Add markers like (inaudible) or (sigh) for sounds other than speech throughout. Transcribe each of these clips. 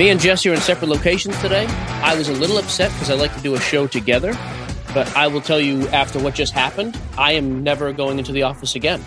Me and Jesse are in separate locations today. I was a little upset because I like to do a show together, but I will tell you after what just happened, I am never going into the office again.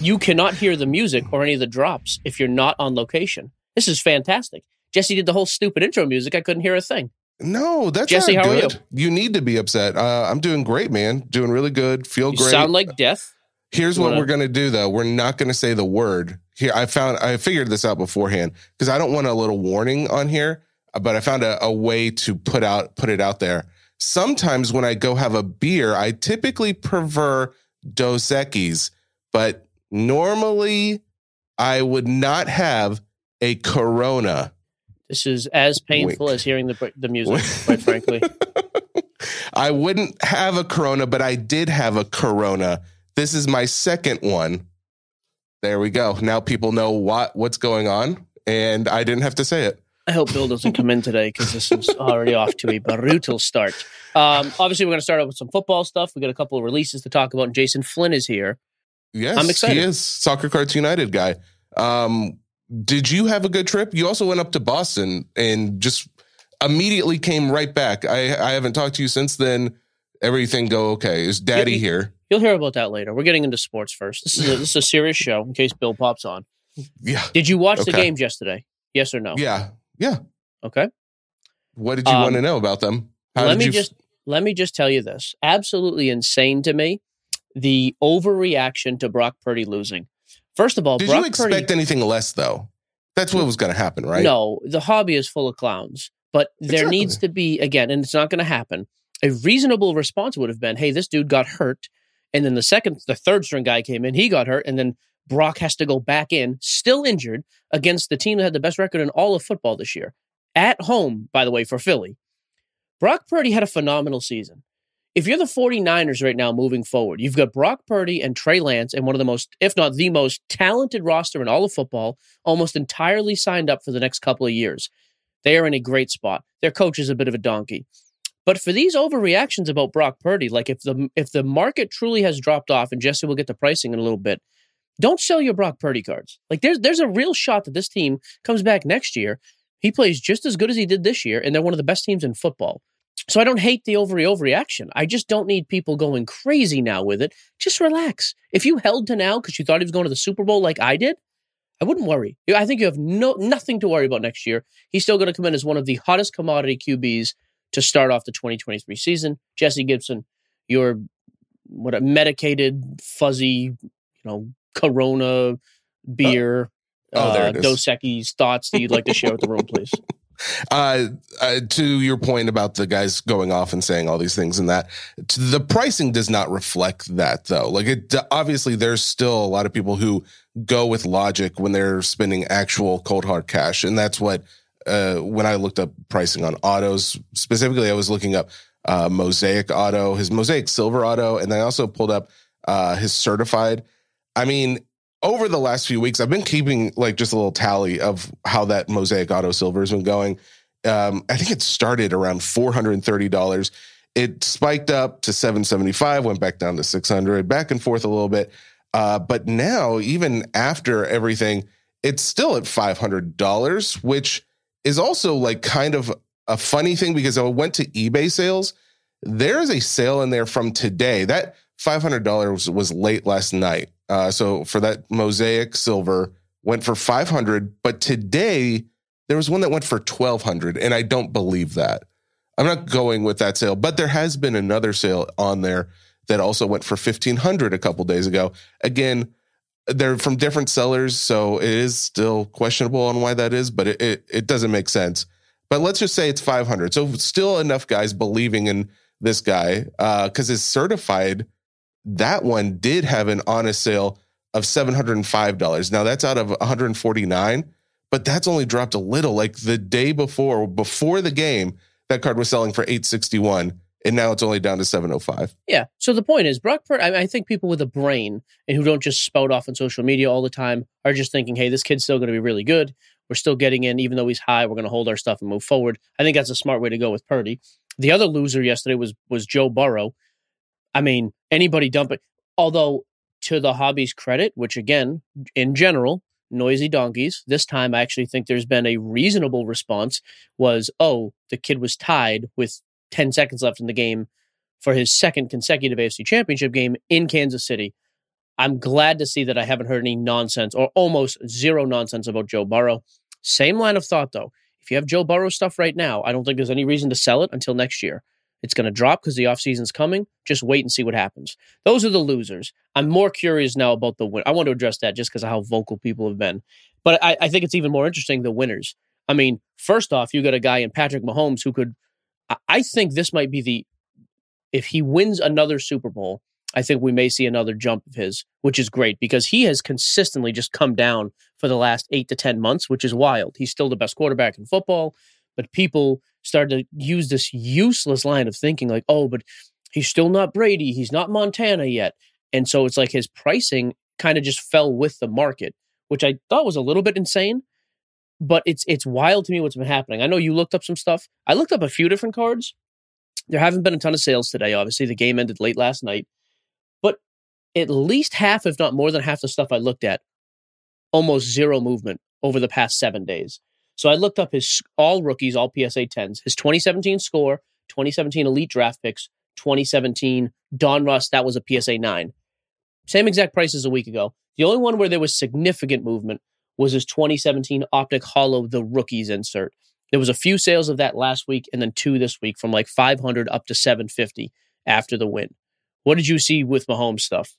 You cannot hear the music or any of the drops if you're not on location. This is fantastic. Jesse did the whole stupid intro music. I couldn't hear a thing. No, that's Jesse. how good. are you? You need to be upset. Uh, I'm doing great, man. Doing really good. Feel you great. Sound like death. Here's what we're gonna do, though. We're not gonna say the word here. I found I figured this out beforehand because I don't want a little warning on here, but I found a, a way to put out put it out there. Sometimes when I go have a beer, I typically prefer Dos Equis, but normally I would not have a Corona. This is as painful Wink. as hearing the the music, quite frankly. (laughs) I wouldn't have a Corona, but I did have a Corona this is my second one. There we go. Now people know what what's going on, and I didn't have to say it. I hope Bill doesn't come in today because this is already off to a brutal start. Um, obviously, we're going to start out with some football stuff. We got a couple of releases to talk about, and Jason Flynn is here. Yes, I'm excited. He is Soccer Cards United guy. Um, did you have a good trip? You also went up to Boston and just immediately came right back. I, I haven't talked to you since then. Everything go okay? Is Daddy yeah, here? You'll hear about that later. We're getting into sports first. This is a, this is a serious (laughs) show in case Bill pops on. Yeah. Did you watch okay. the games yesterday? Yes or no? Yeah. Yeah. Okay. What did you um, want to know about them? How let me you... just let me just tell you this. Absolutely insane to me. The overreaction to Brock Purdy losing. First of all, did Brock you expect Purdy, anything less though? That's what was going to happen, right? No, the hobby is full of clowns, but there exactly. needs to be again, and it's not going to happen. A reasonable response would have been, "Hey, this dude got hurt and then the second, the third string guy came in, he got hurt, and then Brock has to go back in, still injured, against the team that had the best record in all of football this year. At home, by the way, for Philly. Brock Purdy had a phenomenal season. If you're the 49ers right now moving forward, you've got Brock Purdy and Trey Lance and one of the most, if not the most talented roster in all of football, almost entirely signed up for the next couple of years. They are in a great spot. Their coach is a bit of a donkey. But for these overreactions about Brock Purdy, like if the if the market truly has dropped off, and Jesse will get the pricing in a little bit, don't sell your Brock Purdy cards. Like there's there's a real shot that this team comes back next year. He plays just as good as he did this year, and they're one of the best teams in football. So I don't hate the over overreaction. I just don't need people going crazy now with it. Just relax. If you held to now because you thought he was going to the Super Bowl like I did, I wouldn't worry. I think you have no nothing to worry about next year. He's still going to come in as one of the hottest commodity QBs to start off the 2023 season. Jesse Gibson, your what a medicated, fuzzy, you know, Corona beer. Oh, oh there uh, Dos Equis thoughts that you'd like to share with the room, please. (laughs) Uh, uh, to your point about the guys going off and saying all these things and that the pricing does not reflect that though. Like it obviously there's still a lot of people who go with logic when they're spending actual cold hard cash, and that's what uh, when I looked up pricing on autos, specifically, I was looking up uh, Mosaic Auto, his Mosaic Silver Auto, and I also pulled up uh, his certified. I mean, over the last few weeks, I've been keeping like just a little tally of how that Mosaic Auto Silver has been going. Um, I think it started around four hundred and thirty dollars. It spiked up to seven seventy five, went back down to six hundred, back and forth a little bit. Uh, but now, even after everything, it's still at five hundred dollars, which is also like kind of a funny thing because I went to eBay sales. There is a sale in there from today. That five hundred dollars was late last night. Uh, so for that mosaic silver went for 500, but today there was one that went for 1200 and I don't believe that. I'm not going with that sale, but there has been another sale on there that also went for 1500 a couple days ago. Again, they're from different sellers, so it is still questionable on why that is, but it, it, it doesn't make sense. But let's just say it's 500. So still enough guys believing in this guy because uh, his certified that one did have an honest sale of $705. Now that's out of 149, but that's only dropped a little. Like the day before, before the game, that card was selling for 861 and now it's only down to 705. Yeah. So the point is, Brock Purdy, I, I, think people with a brain and who don't just spout off on social media all the time are just thinking, hey, this kid's still going to be really good. We're still getting in, even though he's high, we're going to hold our stuff and move forward. I think that's a smart way to go with Purdy. The other loser yesterday was was Joe Burrow. I mean, anybody dump it. Although, to the hobby's credit, which again, in general, noisy donkeys. This time, I actually think there's been a reasonable response. Was oh, the kid was tied with 10 seconds left in the game for his second consecutive AFC Championship game in Kansas City. I'm glad to see that I haven't heard any nonsense or almost zero nonsense about Joe Burrow. Same line of thought though. If you have Joe Burrow stuff right now, I don't think there's any reason to sell it until next year. It's going to drop because the offseason's coming. Just wait and see what happens. Those are the losers. I'm more curious now about the win. I want to address that just because of how vocal people have been. But I, I think it's even more interesting the winners. I mean, first off, you got a guy in Patrick Mahomes who could. I think this might be the. If he wins another Super Bowl, I think we may see another jump of his, which is great because he has consistently just come down for the last eight to 10 months, which is wild. He's still the best quarterback in football, but people started to use this useless line of thinking like, oh, but he's still not Brady. He's not Montana yet. And so it's like his pricing kind of just fell with the market, which I thought was a little bit insane. But it's it's wild to me what's been happening. I know you looked up some stuff. I looked up a few different cards. There haven't been a ton of sales today. Obviously, the game ended late last night. But at least half, if not more than half the stuff I looked at, almost zero movement over the past seven days. So I looked up his all rookies, all PSA 10s, his 2017 score, 2017 elite draft picks, 2017 Donruss, that was a PSA 9. Same exact price as a week ago. The only one where there was significant movement was his 2017 Optic Holo the rookies insert. There was a few sales of that last week and then two this week from like 500 up to 750 after the win. What did you see with Mahomes stuff?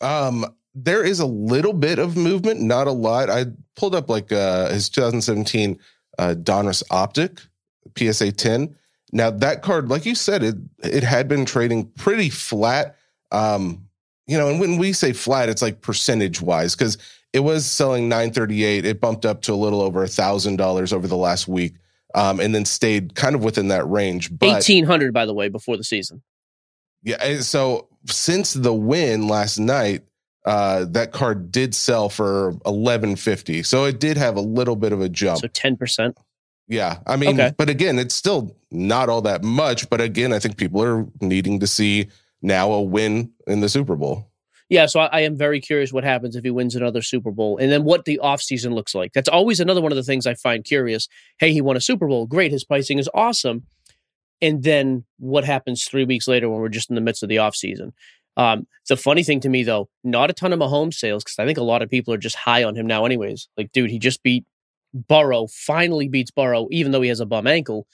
Um, there is a little bit of movement, not a lot. I pulled up like uh, his 2017 uh, Donruss Optic PSA 10. Now that card, like you said, it it had been trading pretty flat. Um, you know, and when we say flat, it's like percentage wise because it was selling 938. It bumped up to a little over a thousand dollars over the last week, um, and then stayed kind of within that range. But, 1800, by the way, before the season. Yeah. So since the win last night, uh, that card did sell for eleven fifty. So it did have a little bit of a jump. So ten percent. Yeah, I mean, okay. but again, it's still not all that much. But again, I think people are needing to see now a win in the Super Bowl. Yeah, so I, I, am very curious what happens if he wins another Super Bowl and then what the offseason looks like. That's always another one of the things I find curious. Hey, he won a Super Bowl. Great. His pricing is awesome. And then what happens three weeks later when we're just in the midst of the offseason? Um, the funny thing to me, though, not a ton of Mahomes sales because I think a lot of people are just high on him now, anyways. Like, dude, he just beat Burrow, finally beats Burrow, even though he has a bum ankle.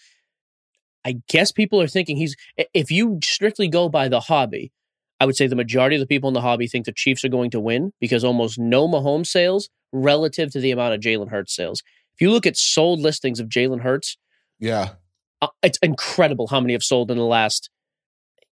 I guess people are thinking he's, if you strictly go by the hobby, I would say the majority of the people in the hobby think the Chiefs are going to win because almost no Mahomes sales relative to the amount of Jalen Hurts sales. If you look at sold listings of Jalen Hurts, yeah, uh, it's incredible how many have sold in the last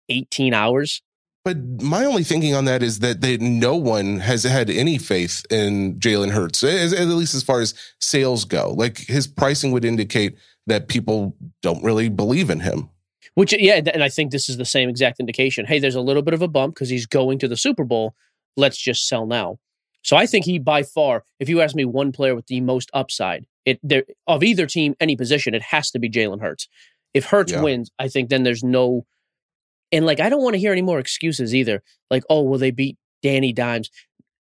18 hours. But my only thinking on that is that they, no one has had any faith in Jalen Hurts, at least as far as sales go. Like his pricing would indicate that people don't really believe in him. Which, yeah, and I think this is the same exact indication. Hey, there's a little bit of a bump because he's going to the Super Bowl. let's just sell now. So I think he by far, if you ask me one player with the most upside, it there of either team, any position, it has to be Jalen Hurts. If Hurts Yeah. wins, I think then there's no and like I don't want to hear any more excuses either. Like, oh, well, they beat Danny Dimes.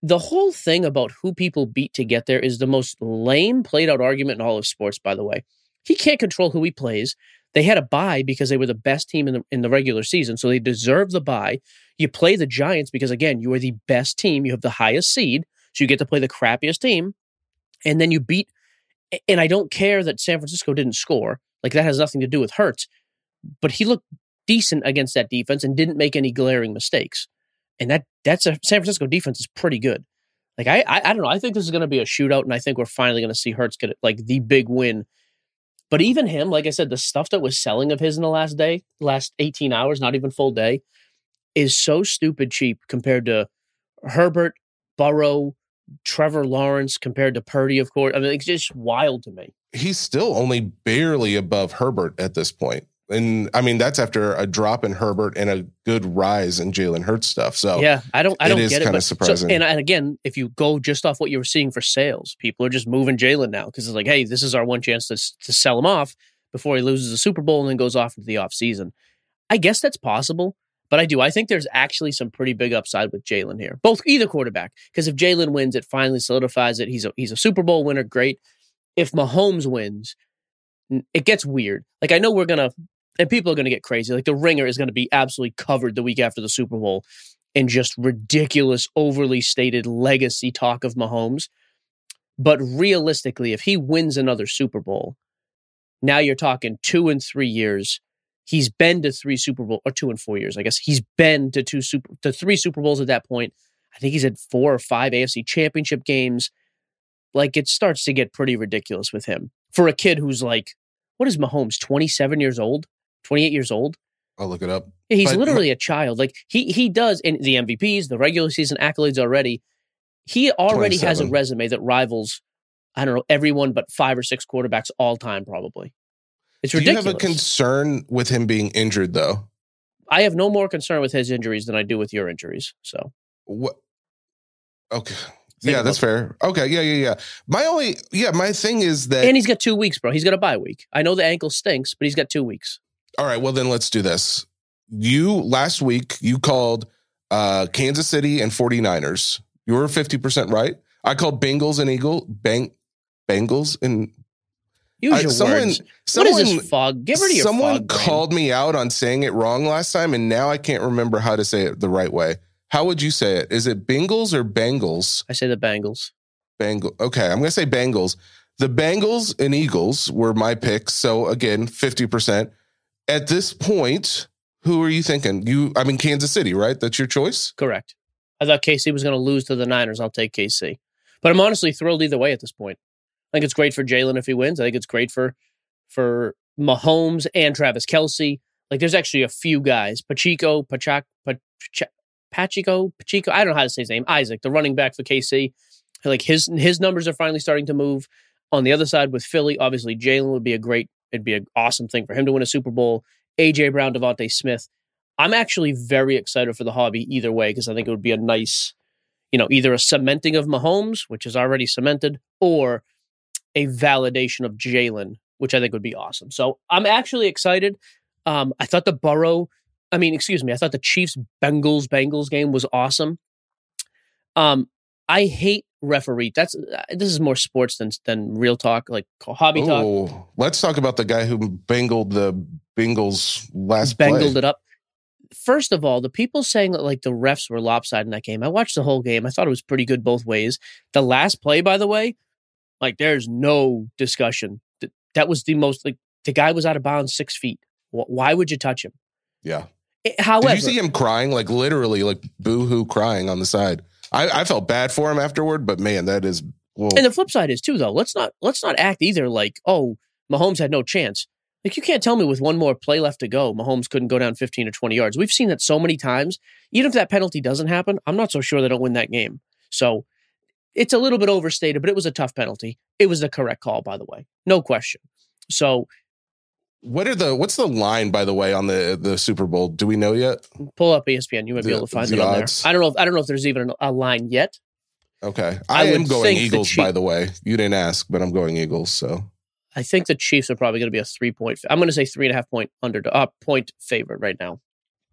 The whole thing about who people beat to get there is the most lame played out argument in all of sports, by the way. He can't control who he plays. They had a bye because they were the best team in the in the regular season, so they deserve the bye. You play the Giants because again, you are the best team. You have the highest seed, so you get to play the crappiest team, and then you beat. And I don't care that San Francisco didn't score; like that has nothing to do with Hurts, But he looked decent against that defense and didn't make any glaring mistakes. And that that's a San Francisco defense is pretty good. Like I I, I don't know. I think this is going to be a shootout, and I think we're finally going to see Hurts get like the big win. But even him, like I said, the stuff that was selling of his in the last day, last 18 hours, not even full day, is so stupid cheap compared to Herbert, Burrow, Trevor Lawrence, compared to Purdy, of course. I mean, it's just wild to me. He's still only barely above Herbert at this point. And I mean, that's after a drop in Herbert and a good rise in Jalen Hurts stuff. So yeah, I don't, I don't is get it. but- so- surprising. and, and again, if you go just off what you were seeing for sales, people are just moving Jalen now because it's like, hey, this is our one chance to to sell him off before he loses the Super Bowl and then goes off into the off season. I guess that's possible, but I do. I think there's actually some pretty big upside with Jalen here, both either quarterback. Because if Jalen wins, it finally solidifies it. He's a he's a Super Bowl winner. Great. If Mahomes wins, it gets weird. Like I know we're gonna, and people are gonna get crazy. Like the Ringer is gonna be absolutely covered the week after the Super Bowl in just ridiculous, overly stated legacy talk of Mahomes. But realistically, if he wins another Super Bowl, now you're talking two and three years. He's been to three Super Bowl or two and four years, I guess. He's been to two super to three Super Bowls at that point. I think he's had four or five AFC championship games. Like it starts to get pretty ridiculous with him. For a kid who's like, what is Mahomes, 27 years old? 28 years old? I'll look it up. Yeah, he's But- literally a child. Like he he does in the MVPs, the regular season accolades already. He already has a resume that rivals, I don't know, everyone but five or six quarterbacks all time, probably. It's Do you have a concern with him being injured though? I have no more concern with his injuries than I do with your injuries. So What? Okay. Think yeah, that's fair. Okay, yeah, yeah, yeah. My only, yeah, my thing is that. and he's got two weeks, bro. He's got a bye week. I know the ankle stinks, but he's got two weeks. All right, well then let's do this. You last week you called uh Kansas City and 49ers. You were 50% right. I called Bengals and Eagle, bang Bengals and Use I- your someone- words. someone- is this fog? Get rid of your someone brain. called me out on saying it wrong last time and now I can't remember how to say it the right way. How would you say it? Is it Bengals or Bengals? I say the Bengals. Bengal. Okay, I'm going to say Bengals. The Bengals and Eagles were my picks. So again, 50%. At this point, who are you thinking? You I mean Kansas City, right? That's your choice? Correct. I thought KC was going to lose to the Niners. I'll take KC. But I'm honestly thrilled either way at this point. I think it's great for Jalen if he wins. I think it's great for for Mahomes and Travis Kelce. Like there's actually a few guys. Pacheco, Pachak, Pach, Pacheco, Pacheco. I don't know how to say his name. Isaac, the running back for KC. Like his his numbers are finally starting to move. On the other side with Philly, obviously Jalen would be a great, it'd be an awesome thing for him to win a Super Bowl. AJ Brown, DeVonta Smith. I'm actually very excited for the hobby either way because I think it would be a nice, you know, either a cementing of Mahomes, which is already cemented, or a validation of Jalen, which I think would be awesome. So I'm actually excited. Um, I thought the Burrow, I mean, excuse me, I thought the Chiefs Bengals Bengals game was awesome. Um, I hate referee. That's uh, this is more sports than than real talk, like hobby talk. Oh, let's talk about the guy who bangled the Bengals last Bengled play. it up. First of all, the people saying that like the refs were lopsided in that game. I watched the whole game. I thought it was pretty good both ways. The last play, by the way, like there's no discussion. Th- That was the most like the guy was out of bounds six feet. Why would you touch him? Yeah. It- however, Did you see him crying? Like literally, like boo hoo crying on the side. I, I felt bad for him afterward, but man, that is well, And the flip side is too, though. Let's not let's not act either like, oh, Mahomes had no chance. Like you can't tell me with one more play left to go, Mahomes couldn't go down 15 or 20 yards. We've seen that so many times. Even if that penalty doesn't happen, I'm not so sure they don't win that game. So it's a little bit overstated, but it was a tough penalty. It was the correct call, by the way. No question. So What are the what's the line by the way on the the Super Bowl? Do we know yet? Pull up ESPN. You might be The- able to find the it on odds. there. I don't know. If, I don't know if there's even a line yet. Okay, I I, would am going think the Eagles. Chief- by the way, you didn't ask, but I'm going Eagles. So I think the Chiefs are probably going to be a three point. I'm going to say three and a half point under uh, point favorite right now.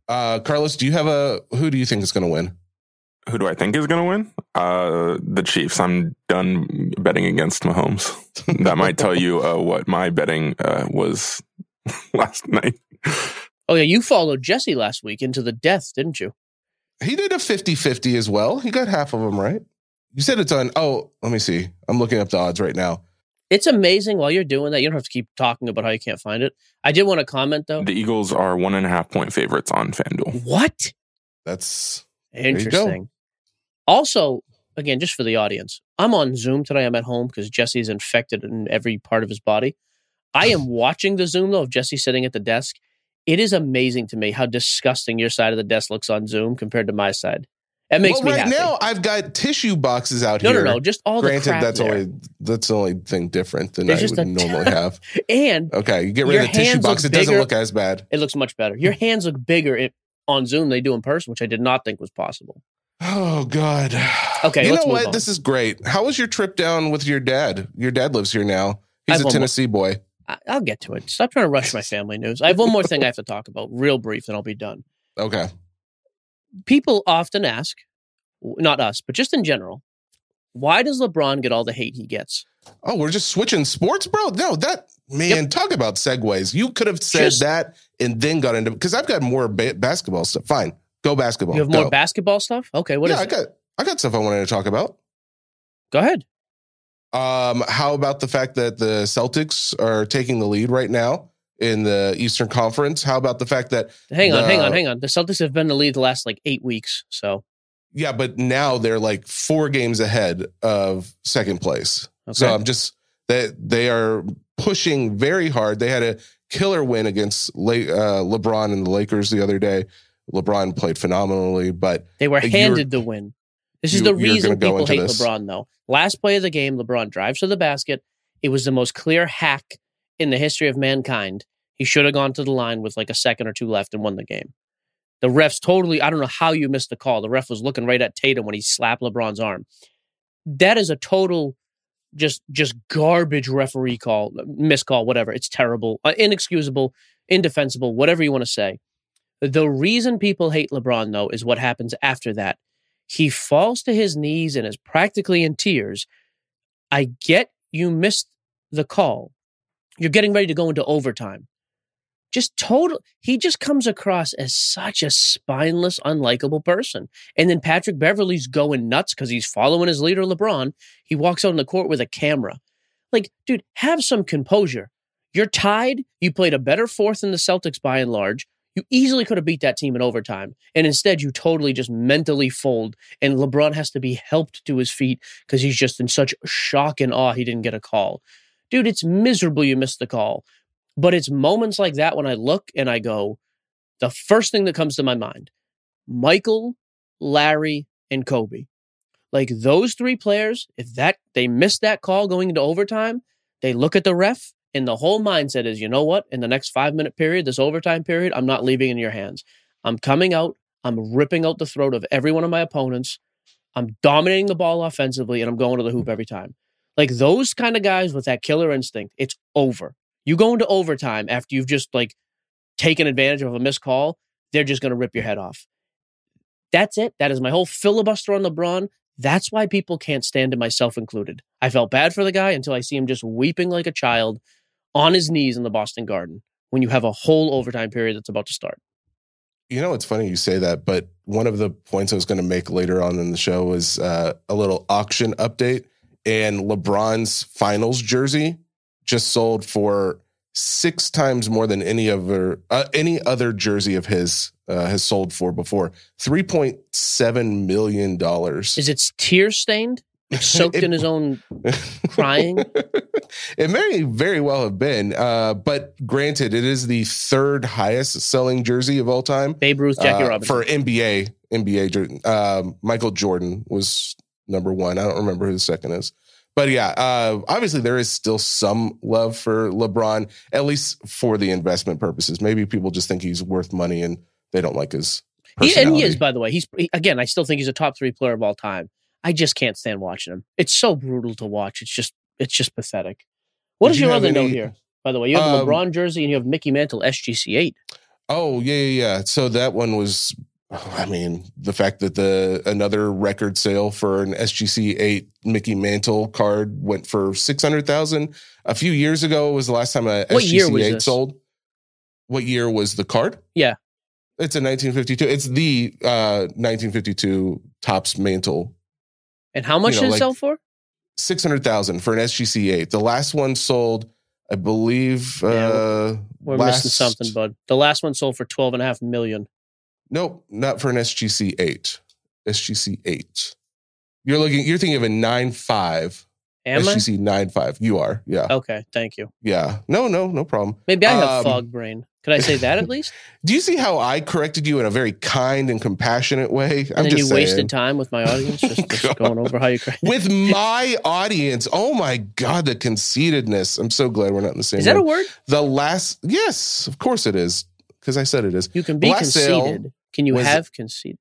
Uh, Carlos, do you have a who do you think is going to win? Who do I think is going to win? Uh, the Chiefs. I'm done betting against Mahomes. that might tell you uh, what my betting uh, was (laughs) last night. Oh yeah, you followed Jesse last week into the death, didn't you? He did a 50-50 as well. He got half of them right. You said it's on. Oh, let me see. I'm looking up the odds right now. It's amazing while you're doing that. You don't have to keep talking about how you can't find it. I did want to comment though. The Eagles are one and a half point favorites on FanDuel. What? That's. Interesting. Also, again, just for the audience, I'm on Zoom today. I'm at home because Jesse's infected in every part of his body. I am watching the Zoom though of Jesse sitting at the desk. It is amazing to me how disgusting your side of the desk looks on Zoom compared to my side. That makes well, me right happy. now I've got tissue boxes out no, here. no, no, no, just all the Granted, that's there. only that's the only thing different than There's I would normally have. (laughs) and Okay, you get rid of the tissue box. It doesn't look as bad. it looks much better. Your hands look bigger on Zoom than they do in person, which I did not think was possible. Oh God. Okay, you know what? on. This is great. How was your trip down with your dad? Your dad lives here now. He's a Tennessee boy. I'll get to it. Stop trying to rush my (laughs) family news. I have one more thing I have to talk about, real brief, then I'll be done. Okay. people often ask, not us, but just in general, why does LeBron get all the hate he gets? Oh, we're just switching sports, bro. No, that man, talk about segues. You could have said Just- that and then got into because I've got more ba- basketball stuff. Fine, go basketball. You have more basketball stuff? Okay, what yeah, I it? got I got stuff I wanted to talk about. Go ahead. Um, how about the fact that the Celtics are taking the lead right now in the Eastern Conference? How about the fact that Hang on, the- hang on, hang on. The Celtics have been in the lead the last like eight weeks. So Yeah, but now they're like four games ahead of second place. So I'm just that they are pushing very hard. They had a killer win against Le- uh, LeBron and the Lakers the other day. LeBron played phenomenally, but they were handed the win. This is you- the reason people hate this. LeBron, though. Last play of the game, LeBron drives to the basket. It was the most clear hack in the history of mankind. He should have gone to the line with like a second or two left and won the game. The refs totally, I don't know how you missed the call. The ref was looking right at Tatum when he slapped LeBron's arm. That is a total just just garbage referee call, miscall, whatever. It's terrible, uh, inexcusable, indefensible, whatever you want to say. The reason people hate LeBron, though, is what happens after that. He falls to his knees and is practically in tears. I get you missed the call. You're getting ready to go into overtime. Just total, he just comes across as such a spineless, unlikable person. And then Patrick Beverley's going nuts because he's following his leader, LeBron. He walks out on the court with a camera. Like, dude, have some composure. You're tied. You played a better fourth than the Celtics by and large. You easily could have beat that team in overtime. And instead, you totally just mentally fold. And LeBron has to be helped to his feet because he's just in such shock and awe he didn't get a call. Dude, it's miserable you missed the call. But it's moments like that when I look and I go, the first thing that comes to my mind Michael, Larry, and Kobe. Like those three players, if that they miss that call going into overtime, they look at the ref and the whole mindset is, you know what? In the next five minute period, this overtime period, I'm not leaving in your hands. I'm coming out. I'm ripping out the throat of every one of my opponents. I'm dominating the ball offensively, and I'm going to the hoop every time. Like those kind of guys with that killer instinct, it's over. You go into overtime after you've just like taken advantage of a missed call, they're just going to rip your head off. That's it. That is my whole filibuster on LeBron. That's why people can't stand him, myself included. I felt bad for the guy until I see him just weeping like a child on his knees in the Boston Garden when you have a whole overtime period that's about to start. You know, it's funny you say that, but one of the points I was going to make later on in the show was uh, a little auction update. And LeBron's finals jersey just sold for six times more than any other uh, any other jersey of his uh, has sold for before. Three point seven million dollars. Is it tear stained? Soaked (laughs) in his own crying. (laughs) it may very well have been, uh, but granted, it is the third highest selling jersey of all time. Babe Ruth, Jackie uh, Robinson. for NBA. NBA, um, Michael Jordan was number one. I don't remember who the second is, But yeah, uh, obviously there is still some love for LeBron, at least for the investment purposes. Maybe people just think he's worth money and they don't like his. He, and he is, by the way. He's he, again. I still think he's a top three player of all time. I just can't stand watching him. It's so brutal to watch. It's just it's just pathetic. What Did is you your other any, note here? By the way, you have um, LeBron jersey and you have Mickey Mantle SGC eight. Oh yeah, yeah, yeah. So that one was I mean, the fact that the another record sale for an SGC eight Mickey Mantle card went for six hundred thousand a few years ago was the last time a what SGC eight sold. What year was the card? Yeah, it's a 1952. It's the uh, 1952 Topps Mantle. And how much you know, did it like sell for? Six hundred thousand for an SGC eight. The last one sold, I believe. Yeah, uh, we're last... missing something, bud. The last one sold for twelve and a half million. Nope, not for an SGC eight. SGC eight. You're looking. You're thinking of a nine five. Am SGC nine five. You are. Yeah. Okay. Thank you. Yeah. No. No. No problem. Maybe I have um, fog brain. Could I say that at least? (laughs) Do you see how I corrected you in a very kind and compassionate way? I'm and then you saying. wasted time with my (laughs) audience just, just going over how you corrected. (laughs) with my audience. Oh my god, the conceitedness! I'm so glad we're not in the same. Is that room. a word? The last, yes, of course it is, because I said it is. You can be conceited. Can you have conceited?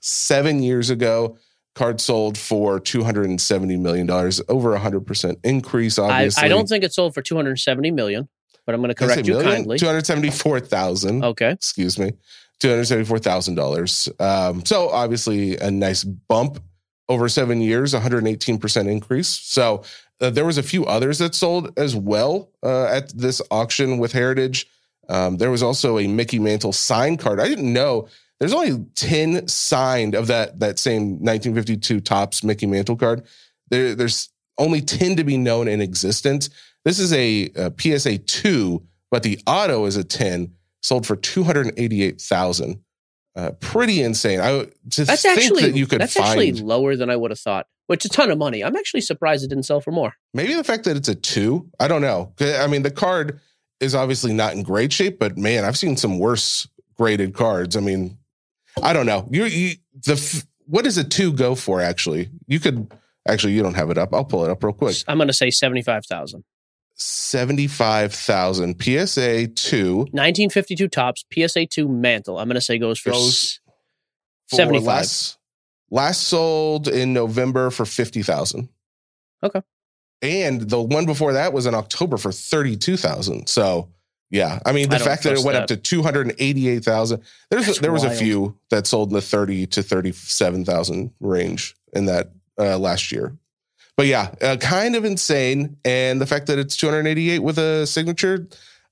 Seven years ago, card sold for $270 million, over a 100% increase, obviously. I, I, don't think it sold for $270 million, but I'm going to correct you million? kindly. 274000 Okay. Excuse me. $274,000. Um, so obviously a nice bump over seven years, 118% increase. So uh, there was a few others that sold as well uh, at this auction with Heritage. Um, there was also a Mickey Mantle sign card. I didn't know there's only 10 signed of that that same 1952 Topps Mickey Mantle card. There, there's only 10 to be known in existence. This is a, a PSA 2, but the auto is a 10, sold for 288,000. Uh, pretty insane. I to that's think actually, that you could that's find actually lower than I would have thought. Which is a ton of money. I'm actually surprised it didn't sell for more. Maybe the fact that it's a two. I don't know. I mean, the card is obviously not in great shape, but man, I've seen some worse graded cards. I mean, I don't know. You, you the what does a two go for? Actually, you could actually you don't have it up. I'll pull it up real quick. I'm going to say seventy five thousand. Seventy five thousand PSA two. 1952 Topps PSA two mantle. I'm going to say goes for, goes for 75. Last, last sold in November for fifty thousand. Okay. And the one before that was in October for thirty two thousand. So yeah, I mean the I fact that it went that. up to two hundred eighty-eight thousand. There's there was wild. a few that sold in the thirty to thirty-seven thousand range in that uh, last year. But yeah, uh, kind of insane. And the fact that it's two hundred eighty-eight with a signature,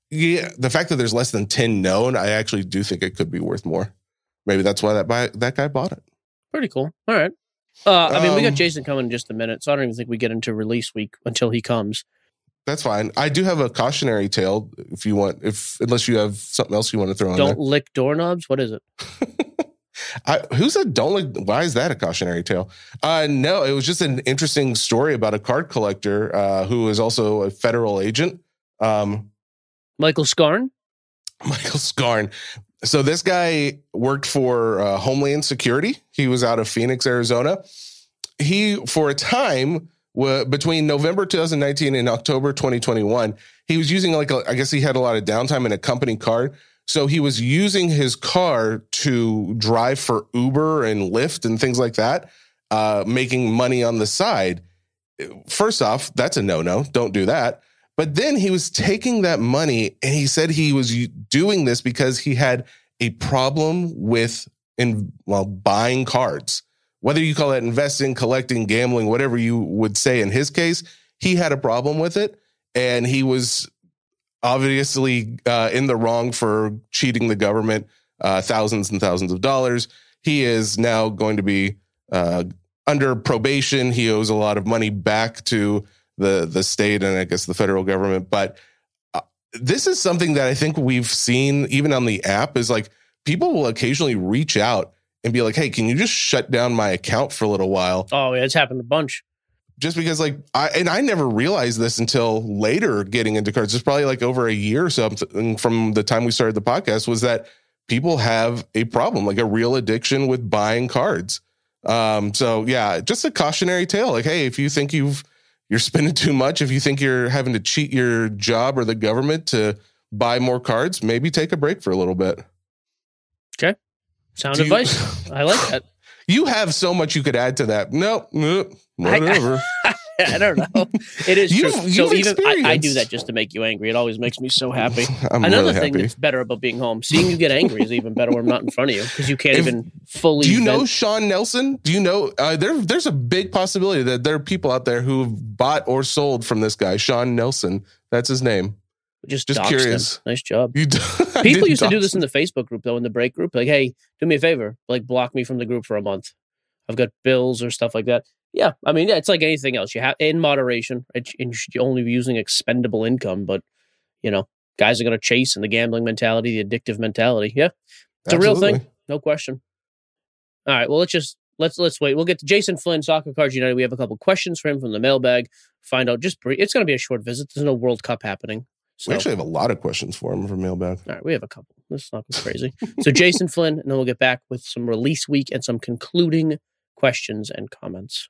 yeah, the fact that there's less than ten known, I actually do think it could be worth more. Maybe that's why that buy, that guy bought it. Pretty cool. All right. Uh, I mean, um, we got um, Jason coming in just a minute, so I don't even think we get into release week until he comes. That's fine. I do have a cautionary tale if you want, if unless you have something else you want to throw in. Don't lick doorknobs. What is it? (laughs) I, who said don't lick? Why is that a cautionary tale? Uh, no, it was just an interesting story about a card collector uh, who is also a federal agent. Um, Michael Scarn. (laughs) Michael Scarn. So this guy worked for uh, Homeland Security. He was out of Phoenix, Arizona. He, for a time, between November 2019 and October 2021, he was using like a, I guess he had a lot of downtime in a company car. So he was using his car to drive for Uber and Lyft and things like that, uh, making money on the side. First off, that's a no no. Don't do that. But then he was taking that money and he said he was doing this because he had a problem with in well buying cards whether you call that investing, collecting, gambling, whatever you would say in his case, he had a problem with it. And he was obviously uh, in the wrong for cheating the government uh, thousands and thousands of dollars. He is now going to be uh, under probation. He owes a lot of money back to the the state and I guess the federal government. But uh, this is something that I think we've seen even on the app is like people will occasionally reach out and be like, hey, can you just shut down my account for a little while? Oh, yeah, it's happened a bunch. Just because, like, I and I never realized this until later getting into cards. It's probably like over a year or something from the time we started the podcast was that people have a problem, like a real addiction with buying cards. Um, so yeah, just a cautionary tale. Like, hey, if you think you've you're spending (laughs) too much, if you think you're having to cheat your job or the government to buy more cards, maybe take a break for a little bit. Okay. Sound Do you- advice. I like that. (laughs) You have so much you could add to that. No, nope, whatever. (laughs) I don't know. It is (laughs) You've- true. So even I, I do that just to make you angry. It always makes me so happy. (laughs) I'm Another really thing that's better about being home, seeing you get angry is even better when I'm not in front of you because you can't If- even fully. Do you know Sean Nelson? Do you know uh, there? There's a big possibility that there are people out there who've bought or sold from this guy, Sean Nelson. That's his name. Just, just curious. Nice job. You d- I People used to do this in the Facebook group though, in the break group. Like, hey, do me a favor, like block me from the group for a month. I've got bills or stuff like that. Yeah, I mean, yeah, it's like anything else. You have in moderation, and you should only be using expendable income. But you know, guys are going to chase and the gambling mentality, the addictive mentality. Yeah, it's a real thing, no question. All right, well, let's just let's let's wait. We'll get to Jason Flynn, Soccer Cards United. We have a couple questions for him from the mailbag. Find out just brief. It's going to be a short visit. There's no World Cup happening. So. We actually have a lot of questions for him from mailbag. All right, we have a couple. Let's not go crazy. so Jason Flynn, and then we'll get back with some release week and some concluding questions and comments.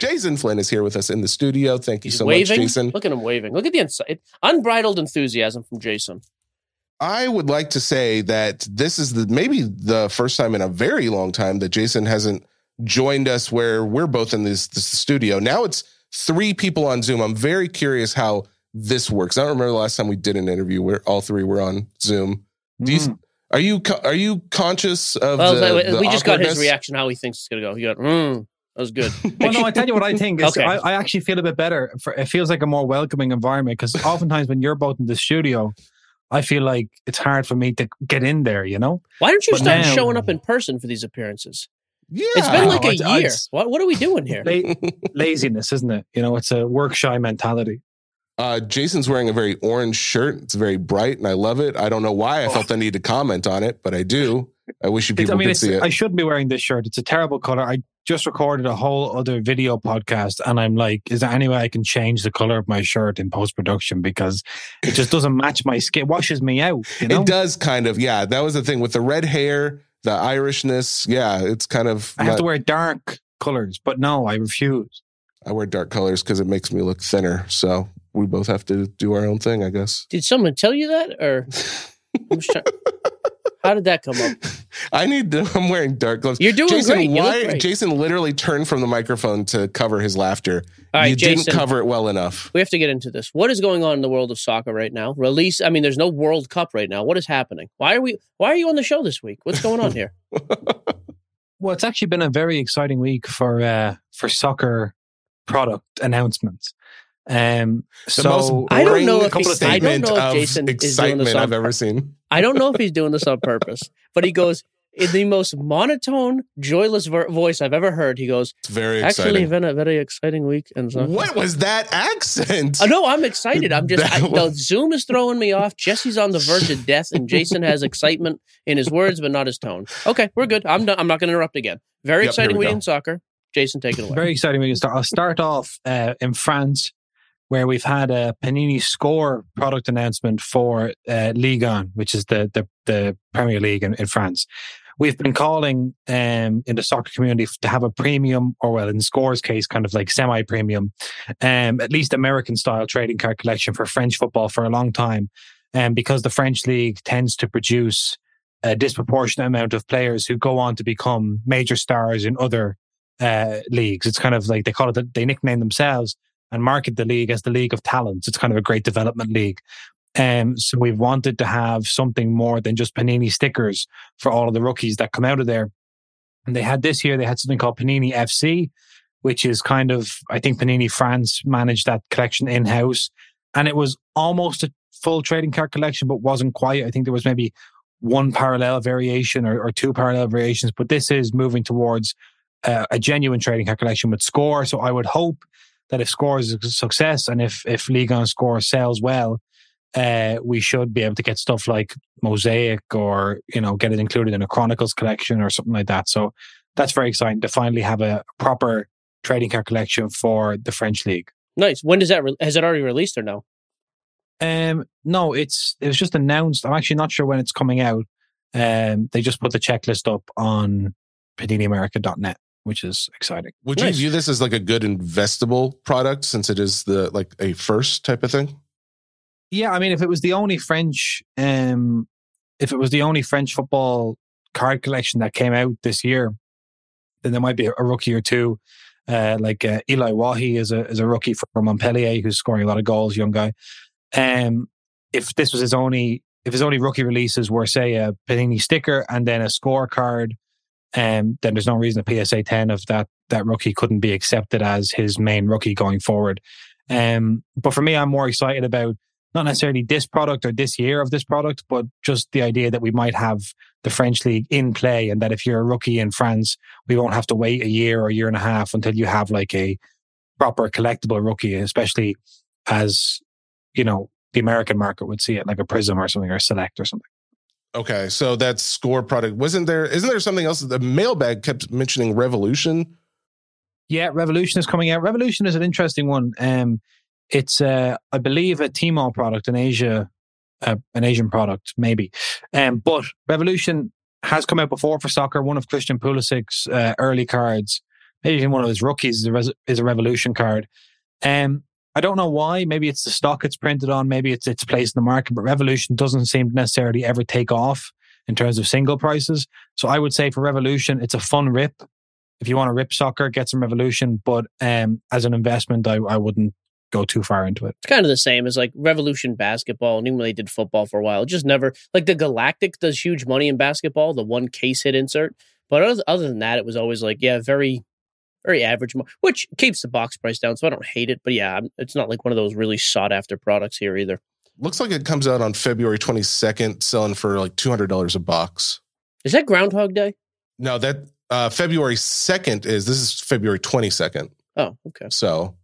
Jason Flynn is here with us in the studio. Thank you He's so waving. much, Jason. Look at him waving. Look at the insight. Unbridled enthusiasm from Jason. I would like to say that this is the maybe the first time in a very long time that Jason hasn't joined us where we're both in this, this studio. Now it's three people on Zoom. I'm very curious how this works. I don't remember the last time we did an interview where all three were on Zoom. Do you, are you are you conscious of Well, the, the we just got his reaction, how he thinks it's going to go. He got, mm, that was good. (laughs) Well, no, I tell you what I think is Okay. I, I actually feel a bit better. For, it feels like a more welcoming environment because oftentimes when you're both in the studio, I feel like it's hard for me to get in there. You know, Why don't you But start now- showing up in person for these appearances? Yeah, It's been like a I- I- year. What, what are we doing here? La- (laughs) laziness, isn't it? You know, it's a work shy mentality. Uh, Jason's wearing a very orange shirt. It's very bright, and I love it. I don't know why I felt the need to comment on it, but I do. I wish you It's, people I mean, could see it. I shouldn't be wearing this shirt. It's a terrible color. I just recorded a whole other video podcast, and I'm like, is there any way I can change the color of my shirt in post production because it just doesn't match my skin? It washes me out. You know, It does kind of, yeah. That was the thing with the red hair, the Irishness. Yeah, it's kind of. I have to wear dark colors, but no, I refuse. I wear dark colors because it makes me look thinner. So we both have to do our own thing, I guess. Did someone tell you that? Or (laughs) I'm just how did that come up? (laughs) I need to. I'm wearing dark gloves. You're doing Jason, great. You Why? great. Jason literally turned from the microphone to cover his laughter. All right, you Jason. didn't cover it well enough. We have to get into this. What is going on in the world of soccer right now? Release. I mean, there's no World Cup right now. What is happening? Why are we? Why are you on the show this week? What's going on here? (laughs) Well, it's actually been a very exciting week for uh, for soccer product announcements. Um, so most I don't know if he's- statement I don't know if Jason is doing excitement this on I've ever seen. I don't know if he's doing this on purpose, but he goes, in the most monotone, joyless ver- voice I've ever heard. He goes, It's very "Actually, exciting. been a very exciting week." And so, What was that accent? I know I'm excited. I'm just (laughs) I, That no, Zoom is throwing me off. Jesse's on the verge of death, and Jason has excitement in his words, but not his tone. Okay, we're good. I'm done. I'm not going to interrupt again. Very Yep, exciting we week go. in soccer. Jason, take it away. Very exciting. We can start. I'll start off uh, in France, where we've had a Panini Score product announcement for uh, Ligue 1, which is the the, the Premier League in, in France. We've been calling um, in the soccer community to have a premium, or well, in Score's case, kind of like semi-premium, um, at least American style trading card collection for French football for a long time, and because the French league tends to produce a disproportionate amount of players who go on to become major stars in other uh, leagues. It's kind of like they call it, they nickname themselves and market the league as the League of Talents. It's kind of a great development league. Um, so we've wanted to have something more than just Panini stickers for all of the rookies that come out of there. And they had this year, they had something called Panini FC, which is kind of, I think Panini France managed that collection in house. And it was almost a full trading card collection, but wasn't quite. I think there was maybe one parallel variation or, or two parallel variations, but this is moving towards uh, a genuine trading card collection with score. So I would hope that if score is a success and if, if Ligue 1 score sells well, uh, we should be able to get stuff like Mosaic or, you know, get it included in a Chronicles collection or something like that. So that's very exciting to finally have a proper trading card collection for the French league. Nice. When does that? Re- has it already released or no? Um, no, it's it was just announced. I'm actually not sure when it's coming out. Um, they just put the checklist up on PaniniAmerica.net, which is exciting. Would you view this as like a good investable product since it is the like a first type of thing? Yeah, I mean, if it was the only French, um, if it was the only French football card collection that came out this year, then there might be a, a rookie or two. Uh, like uh, Elye Wahi is a is a rookie from Montpellier who's scoring a lot of goals, young guy. Um, if this was his only, if his only rookie releases were say a Panini sticker and then a scorecard, um, then there's no reason a PSA 10 of that that rookie couldn't be accepted as his main rookie going forward. Um, but for me, I'm more excited about not necessarily this product or this year of this product, but just the idea that we might have the French league in play and that if you're a rookie in France, we won't have to wait a year or a year and a half until you have like a proper collectible rookie, especially as, you know, the American market would see it like a Prism or something or Select or something. Okay, so that score product wasn't there. Isn't there something else? The mailbag kept mentioning Revolution. Yeah, Revolution is coming out. Revolution is an interesting one. Um, it's, uh, I believe, a Tmall product in Asia, uh, an Asian product, maybe. Um, but Revolution has come out before for soccer. One of Christian Pulisic's uh, early cards, maybe even one of his rookies, is a, res- is a Revolution card. Um, I don't know why. Maybe it's the stock it's printed on. Maybe it's its place in the market. But Revolution doesn't seem to necessarily ever take off in terms of single prices. So I would say for Revolution, it's a fun rip. If you want to rip soccer, get some Revolution. But um, as an investment, I, I wouldn't go too far into it. It's kind of the same as like Revolution basketball, and even when they did football for a while, just never like the Galactic does huge money in basketball, the one case hit insert. But other, other than that, it was always like, yeah, very, very average, which keeps the box price down. So I don't hate it, but yeah, it's not like one of those really sought after products here either. Looks like it comes out on February 22nd, selling for like $200 a box. Is that Groundhog Day? No, that uh, February 2nd is this is February 22nd. Oh, okay. So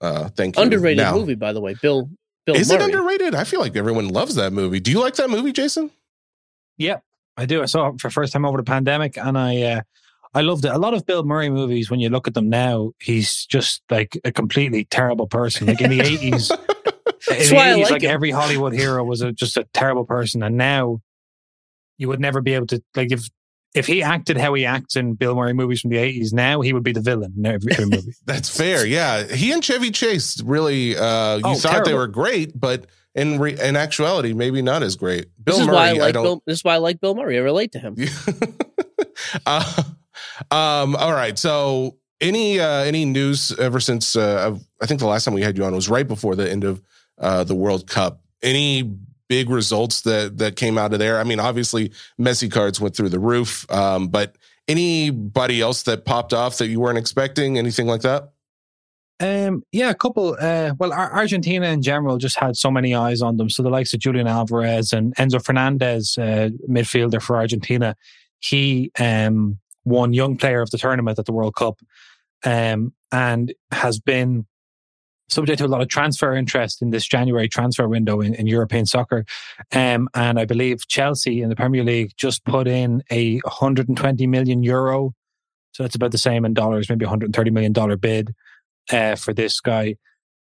uh, thank you. Underrated Now, movie, by the way. Bill Bill Is Murray. it underrated? I feel like everyone loves that movie. Do you like that movie, Jason? Yep, I do. I saw it for first time over the pandemic, and I uh, I loved it. A lot of Bill Murray movies, when you look at them now, he's just like a completely terrible person. Like in the (laughs) eighties, in That's the why I 80s, like like every Hollywood hero was a, just a terrible person, and now you would never be able to like if if he acted how he acts in Bill Murray movies from the eighties. Now he would be the villain in every, every movie. (laughs) That's fair. Yeah, he and Chevy Chase really. Uh, you Oh, thought they were great, but in re- in actuality, maybe not as great. Bill This is Murray. why I like don't. Bill. This is why I like Bill Murray. I relate to him. (laughs) Uh, um, all right. So any uh, any news ever since uh, I think the last time we had you on was right before the end of uh, the World Cup. Any big results that that came out of there? I mean, obviously Messi cards went through the roof, um, but anybody else that popped off that you weren't expecting? Anything like that? Um, yeah, a couple. Uh, well, Ar- Argentina in general just had so many eyes on them. So the likes of Julian Alvarez and Enzo Fernandez, uh, midfielder for Argentina, he um, won Young Player of the Tournament at the World Cup um, and has been subject to a lot of transfer interest in this January transfer window in, in European soccer. Um, and I believe Chelsea in the Premier League just put in a 120 million euro. So that's about the same in dollars, maybe 130 million dollar bid uh, for this guy,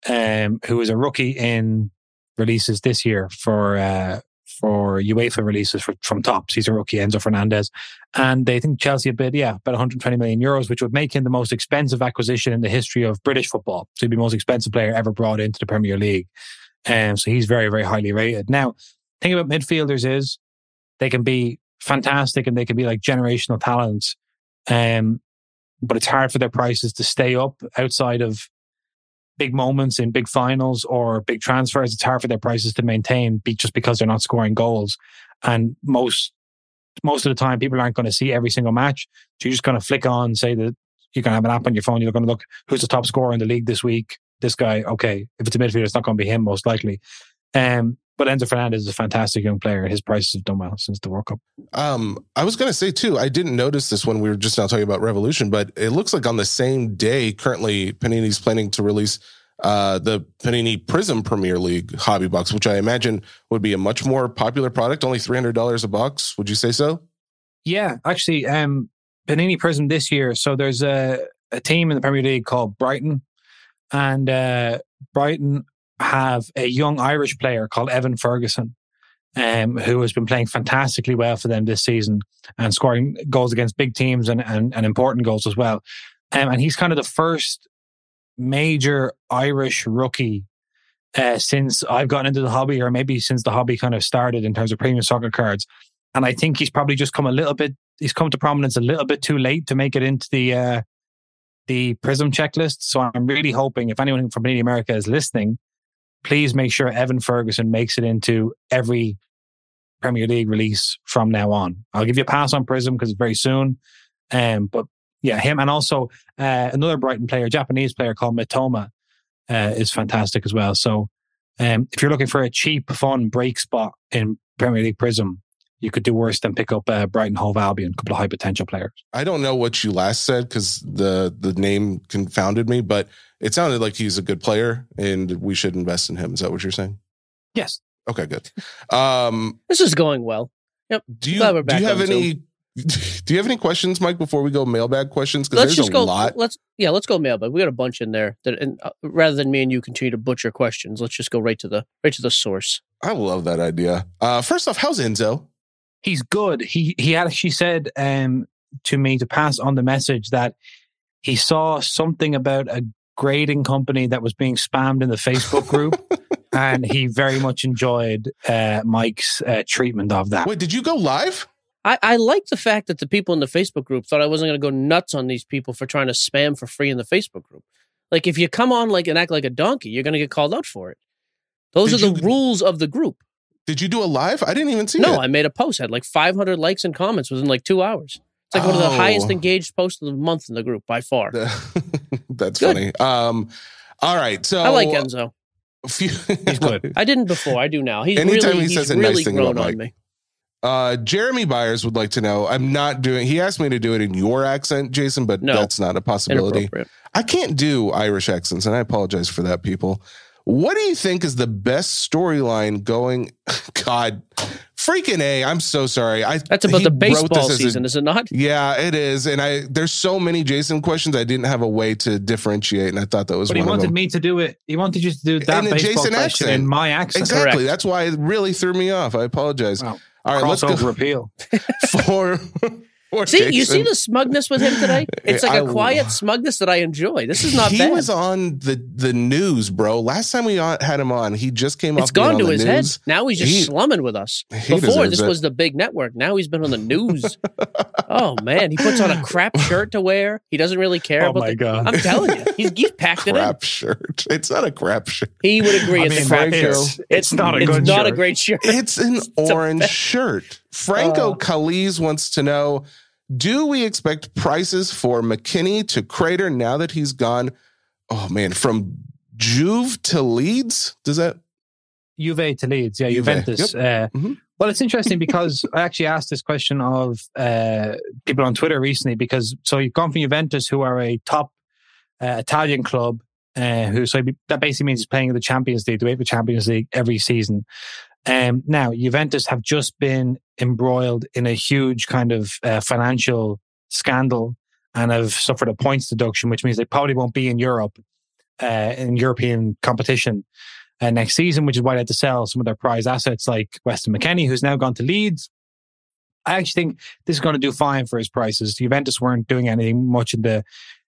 um, who is a rookie in releases this year for uh, for UEFA releases for, from Topps. He's a rookie, Enzo Fernandez. And they think Chelsea bid, yeah, about 120 million euros, which would make him the most expensive acquisition in the history of British football. So he'd be the most expensive player ever brought into the Premier League. And um, so he's very, very highly rated. Now, thing about midfielders is they can be fantastic and they can be like generational talents. Um, but it's hard for their prices to stay up outside of big moments in big finals or big transfers, it's hard for their prices to maintain be, just because they're not scoring goals. And most most of the time, people aren't going to see every single match. So you're just going to flick on, say that you're going to have an app on your phone. You're going to look who's the top scorer in the league this week. This guy, okay. If it's a midfielder, it's not going to be him most likely. Um, but Enzo Fernandez is a fantastic young player. His prices have done well since the World Cup. Um, I was going to say too, I didn't notice this when we were just now talking about Revolution, but it looks like on the same day, currently Panini's planning to release uh, the Panini Prism Premier League hobby box, which I imagine would be a much more popular product, only three hundred dollars a box. Would you say so? Yeah, actually, um, Panini Prism this year. So there's a a team in the Premier League called Brighton, and uh, Brighton have a young Irish player called Evan Ferguson, um, who has been playing fantastically well for them this season and scoring goals against big teams and, and, and important goals as well. Um, and he's kind of the first major Irish rookie uh, since I've gotten into the hobby, or maybe since the hobby kind of started in terms of premium soccer cards. And I think he's probably just come a little bit. He's come to prominence a little bit too late to make it into the uh, the Prism checklist. So I'm really hoping if anyone from Panini America is listening, please make sure Evan Ferguson makes it into every Premier League release from now on. I'll give you a pass on Prism because it's very soon. Um, but yeah, him and also uh, another Brighton player, Japanese player called Mitoma, uh, is fantastic as well. So um, if you're looking for a cheap, fun break spot in Premier League Prism, you could do worse than pick up uh, Brighton Hove Albion, a couple of high potential players. I don't know what you last said because the the name confounded me, but it sounded like he's a good player and we should invest in him. Is that what you're saying? Yes. Okay, good. Um, this is going well. Yep. Do you, do you have any Zoom. (laughs) Do you have any questions, Mike, before we go mailbag questions? Because there's just a go, lot. Let's yeah, let's go mailbag. We got a bunch in there that, and uh, rather than me and you continue to butcher questions, let's just go right to the right to the source. I love that idea. Uh, first off, how's Enzo? He's good. He he actually said um, to me to pass on the message that he saw something about a grading company that was being spammed in the Facebook group. (laughs) and he very much enjoyed uh, Mike's uh, treatment of that. Wait, did you go live? I, I like the fact that the people in the Facebook group thought I wasn't going to go nuts on these people for trying to spam for free in the Facebook group. Like, if you come on like and act like a donkey, you're going to get called out for it. Those did are the you, rules of the group. Did you do a live? I didn't even see no, it. I made a post, had like 500 likes and comments within like two hours. It's like oh. one of the highest oh. engaged posts of the month in the group by far. (laughs) That's good. funny. Um, all right. So I like Enzo. Few, (laughs) he's good. I didn't before. I do now. He's Anytime really, he says a really nice thing grown on me. Uh, Jeremy Byers would like to know. I'm not doing. He asked me to do it in your accent, Jason, but no, that's not a possibility. I can't do Irish accents, and I apologize for that, people. What do you think is the best storyline going? (laughs) God, freaking a! I'm so sorry. I that's about the baseball season, a, is it not? Yeah, it is. And I there's so many Jason questions. I didn't have a way to differentiate, and I thought that was. But he wanted me to do it. He wanted you to do that baseball Jason question accent. in my accent. Exactly. Correct. That's why it really threw me off. I apologize. Wow. All right, let's go. repeal. (laughs) for, for see, Jason. you see the smugness with him today. (laughs) It's like a quiet smugness that I enjoy. This is not bad. he bad. was on the the news, bro. Last time we had him on, he just came it's off. It's gone to his news. head. Now he's just he, slumming with us. Before this it. was the big network. Now he's been on the news. (laughs) oh man, he puts on a crap shirt to wear. He doesn't really care oh about. my the, god! I'm telling you, he's, he's (laughs) packed crap it in. shirt. It's not a crap shirt. He would agree. I it's mean, a crap shirt. It's, it's, not a it's good. not shirt. a great shirt. It's an orange shirt. Franco uh, Calise wants to know Do we expect prices for McKennie to crater now that he's gone? Oh, man, from Juve to Leeds? Does that? Juve to Leeds, yeah, Juve. Juventus. Yep. Uh, mm-hmm. Well, it's interesting because (laughs) I actually asked this question of uh, people on Twitter recently because so you've gone from Juventus, who are a top uh, Italian club, uh, who so that basically means he's playing in the Champions League, the UEFA Champions League every season. Um, now, Juventus have just been embroiled in a huge kind of uh, financial scandal and have suffered a points deduction, which means they probably won't be in Europe uh, in European competition uh, next season, which is why they had to sell some of their prize assets like Weston McKennie, who's now gone to Leeds. I actually think this is going to do fine for his prices. Juventus weren't doing anything much in the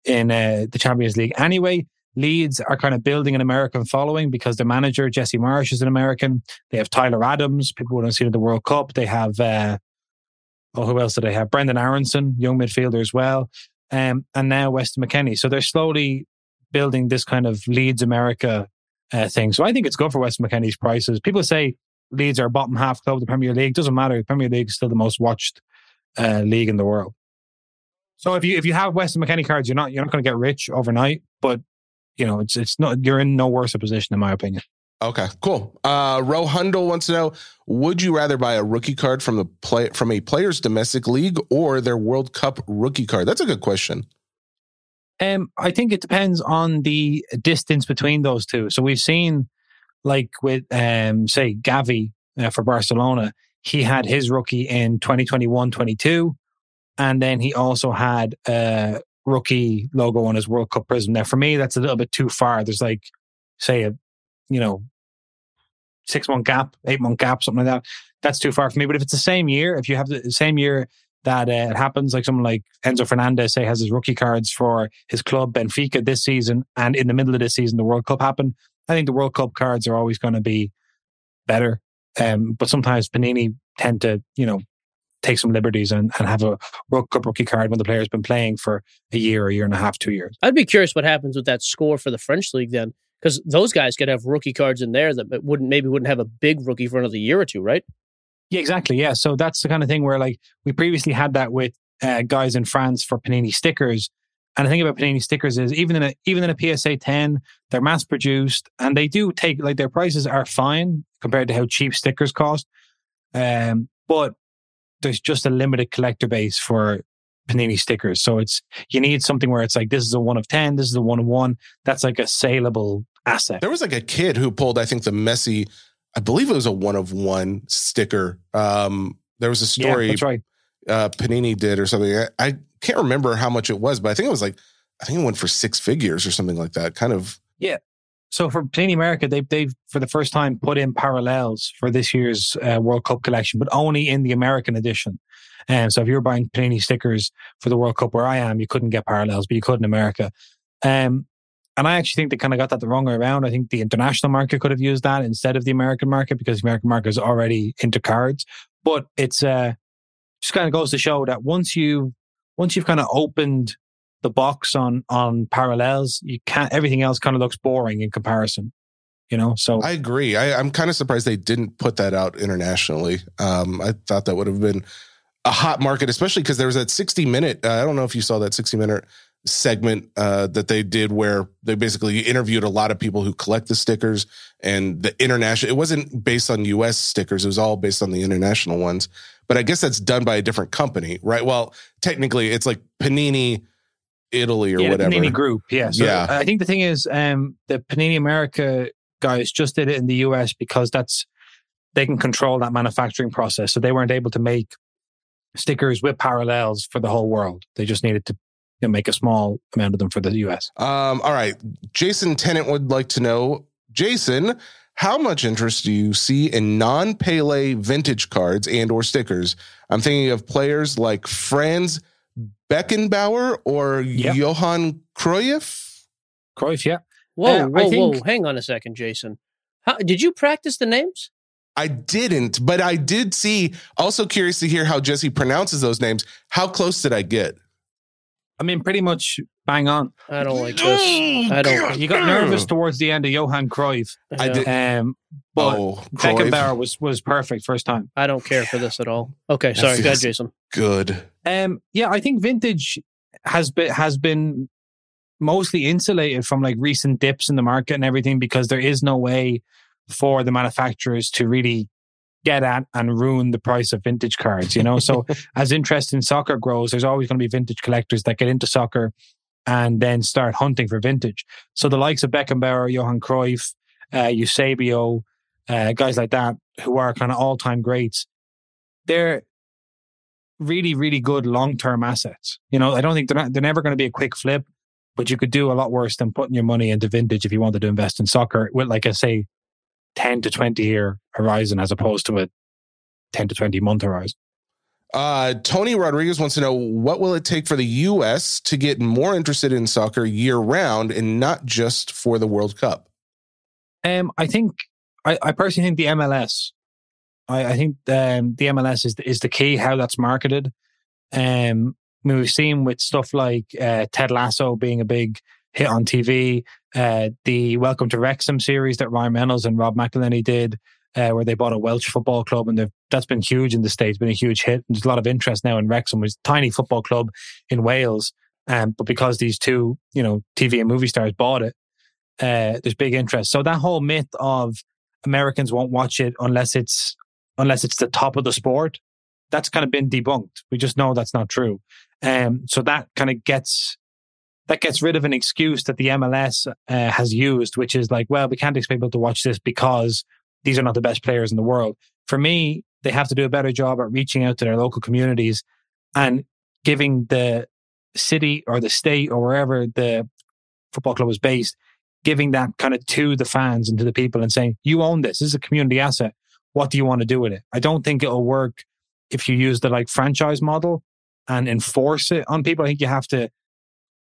in uh, the Champions League anyway. Leeds are kind of building an American following because the manager Jesse Marsch is an American. They have Tyler Adams, people would have seen at the World Cup. They have uh, oh, who else do they have? Brendan Aaronson, young midfielder as well, um, and now Weston McKennie. So they're slowly building this kind of Leeds America uh, thing. So I think it's good for Weston McKennie's prices. People say Leeds are bottom half club of the Premier League. Doesn't matter. The Premier League is still the most watched uh, league in the world. So if you if you have Weston McKennie cards, you're not you're not going to get rich overnight, but you know it's it's not you're in no worse a position in my opinion. Okay, cool. Uh, Rohundle wants to know: Would you rather buy a rookie card from the play from a player's domestic league or their World Cup rookie card? That's a good question. Um, I think it depends on the distance between those two. So we've seen, like with um, say Gavi uh, for Barcelona, he had his rookie in 2021-22, and then he also had a rookie logo on his World Cup prism. Now, for me, that's a little bit too far. There's like, say, a you know, six month gap, eight month gap, something like that. That's too far for me. But if it's the same year, if you have the same year that uh, it happens, like someone like Enzo Fernandez, say, has his rookie cards for his club Benfica this season, and in the middle of this season, the World Cup happened. I think the World Cup cards are always going to be better. Um, but sometimes Panini tend to, you know, take some liberties and, and have a World Cup rookie card when the player's been playing for a year, a year and a half, two years. I'd be curious what happens with that score for the French league then, because those guys could have rookie cards in there that wouldn't maybe wouldn't have a big rookie for another year or two, right? Yeah, exactly. Yeah, so that's the kind of thing where like we previously had that with uh, guys in France for Panini stickers. And the thing about Panini stickers is even in a even in a PSA 10, they're mass produced and they do take like their prices are fine compared to how cheap stickers cost. Um, but there's just a limited collector base for Panini stickers. So it's you need something where it's like this is a one of ten, this is a one of one. That's like a saleable asset. There was like a kid who pulled, I think, the Messi, I believe it was a one of one sticker. Um, there was a story Yeah, that's right. uh, Panini did or something. I, I can't remember how much it was, but I think it was like I think it went for six figures or something like that. Kind of Yeah. So for Panini America, they they've for the first time put in parallels for this year's uh, World Cup collection, but only in the American edition. And so if you were buying Panini stickers for the World Cup where I am, you couldn't get parallels, but you could in America. Um, and I actually think they kind of got that the wrong way around. I think the international market could have used that instead of the American market because the American market is already into cards. But it's uh, just kind of goes to show that once you once you've kind of opened the box on on parallels, you can't. Everything else kind of looks boring in comparison. You know, so I agree. I, I'm kind of surprised they didn't put that out internationally. Um, I thought that would have been a hot market, especially because there was that 60 minute. Uh, I don't know if you saw that 60 minute segment uh, that they did where they basically interviewed a lot of people who collect the stickers and the international. It wasn't based on U.S. stickers; it was all based on the international ones. But I guess that's done by a different company, right? Well, technically, it's like Panini Italy or yeah, whatever. Panini Group. Yeah. So Yeah. I think the thing is, um, the Panini America guys just did it in the US because that's they can control that manufacturing process. So they weren't able to make stickers with parallels for the whole world. They just needed to you know, make a small amount of them for the US. Um, all right. Jason Tennant would like to know, Jason, how much interest do you see in non-Pele vintage cards and or stickers? I'm thinking of players like Franz Beckenbauer or Johan Cruyff. Cruyff, yeah. Whoa, Uh, whoa, I think- whoa! Hang on a second, Jason. How, did you practice the names? I didn't, but I did see. Also curious to hear how Jesse pronounces those names. How close did I get? I mean, pretty much bang on. I don't like this. I don't. You got nervous (clears throat) towards the end of Johan Cruyff. I did- Um, but Oh, Cruyff. Beckenbauer was was perfect first time. I don't care for this at all. Okay, sorry. Go ahead, Jason. Good. Um, yeah, I think vintage has been has been mostly insulated from like recent dips in the market and everything because there is no way for the manufacturers to really get at and ruin the price of vintage cards, you know? So (laughs) as interest in soccer grows, there's always going to be vintage collectors that get into soccer and then start hunting for vintage. So the likes of Beckenbauer, Johan Cruyff, uh, Eusebio, uh, guys like that, who are kind of all time greats, they're really, really good long term assets. You know, I don't think they're not, they're never going to be a quick flip, but you could do a lot worse than putting your money into vintage if you wanted to invest in soccer with, like I say, 10 to 20 year horizon as opposed to a 10 to 20 month horizon. Uh, Tony Rodriguez wants to know what will it take for the U.S. to get more interested in soccer year round and not just for the World Cup. Um, I think I, I personally think the MLS. I, I think um, the MLS is the, is the key how that's marketed. Um, I mean, we've seen with stuff like uh, Ted Lasso being a big hit on TV, uh, the Welcome to Wrexham series that Ryan Reynolds and Rob McElhenney did, uh, where they bought a Welsh football club, and that's been huge in the states, been a huge hit. And There's a lot of interest now in Wrexham, which is a tiny football club in Wales, um, but because these two, you know, TV and movie stars bought it, uh, there's big interest. So that whole myth of Americans won't watch it unless it's unless it's the top of the sport, that's kind of been debunked. We just know that's not true. Um, so that kind of gets that gets rid of an excuse that the MLS uh, has used, which is like, well, we can't expect people to watch this because these are not the best players in the world. For me, they have to do a better job at reaching out to their local communities and giving the city or the state or wherever the football club is based, giving that kind of to the fans and to the people and saying, you own this. This is a community asset. What do you want to do with it? I don't think it'll work if you use the like franchise model and enforce it on people. I think you have to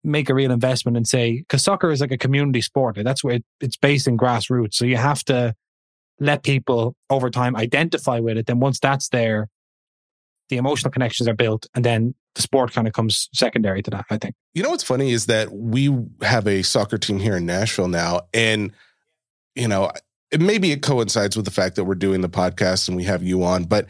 make a real investment and say, because soccer is like a community sport. That's where it, it's based in grassroots. So you have to let people over time identify with it. Then once that's there, the emotional connections are built and then the sport kind of comes secondary to that, I think. You know what's funny is that we have a soccer team here in Nashville now. And, you know, it maybe it coincides with the fact that we're doing the podcast and we have you on, but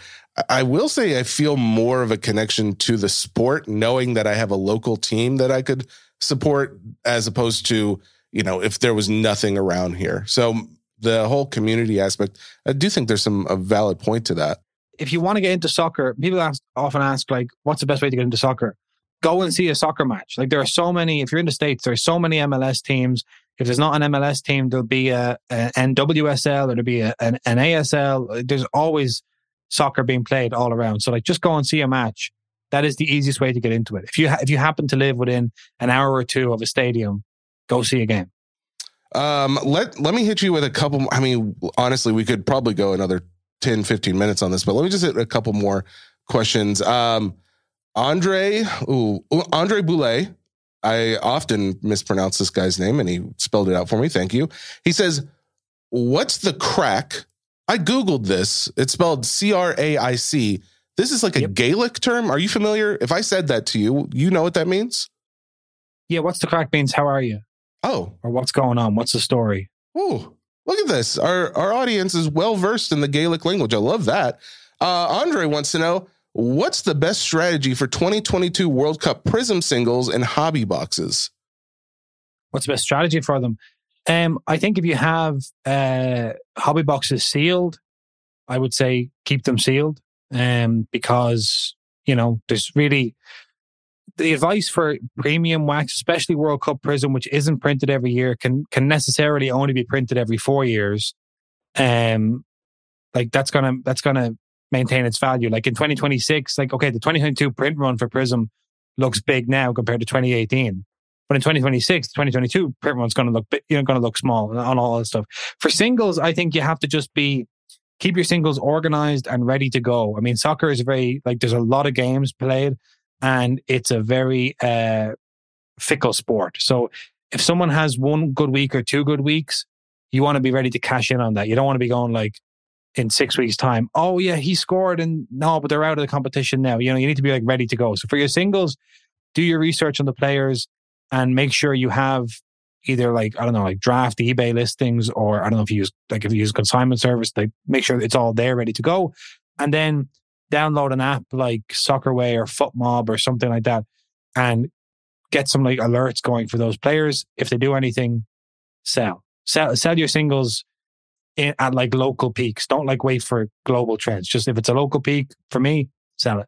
I will say I feel more of a connection to the sport, knowing that I have a local team that I could support as opposed to, you know, if there was nothing around here. So the whole community aspect, I do think there's some a valid point to that. If you want to get into soccer, people ask, often ask like, what's the best way to get into soccer? Go and see a soccer match. Like there are so many, if you're in the States, there's so many MLS teams. If there's not an MLS team, there'll be a, a NWSL or there'll be a, an, an ASL. There's always soccer being played all around. So like just go and see a match. That is the easiest way to get into it. If you ha- if you happen to live within an hour or two of a stadium, go see a game. Um, let let me hit you with a couple. I mean, honestly, we could probably go another 10, 15 minutes on this, but let me just hit a couple more questions. Um, Andre, ooh, Andre Boulay. I often mispronounce this guy's name, and he spelled it out for me. Thank you. He says, "What's the crack I Googled this. It's spelled C R A I C. This is like a yep. Gaelic term. Are you familiar? If I said that to you, you know what that means? Yeah. What's the crack means? How are you? Oh. Or what's going on? What's the story? Oh, look at this. Our, our audience is well versed in the Gaelic language. I love that. Uh, Andre wants to know what's the best strategy for 2022 World Cup Prism singles and hobby boxes? What's the best strategy for them? Um, I think if you have uh, hobby boxes sealed, I would say keep them sealed. Um, because you know there's really the advice for premium wax, especially World Cup Prism, which isn't printed every year, can can necessarily only be printed every four years. Um, like that's gonna that's gonna maintain its value. Like in 2026, like okay, the 2022 print run for Prism looks big now compared to 2018. But in 2026, 2022, print run's going to look, you know, going to look small on all that stuff. For singles, I think you have to just be, keep your singles organized and ready to go. I mean, soccer is very, like, there's a lot of games played and it's a very, uh, fickle sport. So if someone has one good week or two good weeks, you want to be ready to cash in on that. You don't want to be going like in six weeks time. Oh yeah, he scored and no, but they're out of the competition now. You know, you need to be like ready to go. So for your singles, do your research on the players and make sure you have either like I don't know, like draft eBay listings, or I don't know if you use like if you use consignment service, like make sure it's all there ready to go, and then download an app like Soccerway or FotMob or something like that, and get some like alerts going for those players. If they do anything, sell, sell, sell your singles in, at like local peaks. Don't like wait for global trends. Just if it's a local peak, for me, sell it.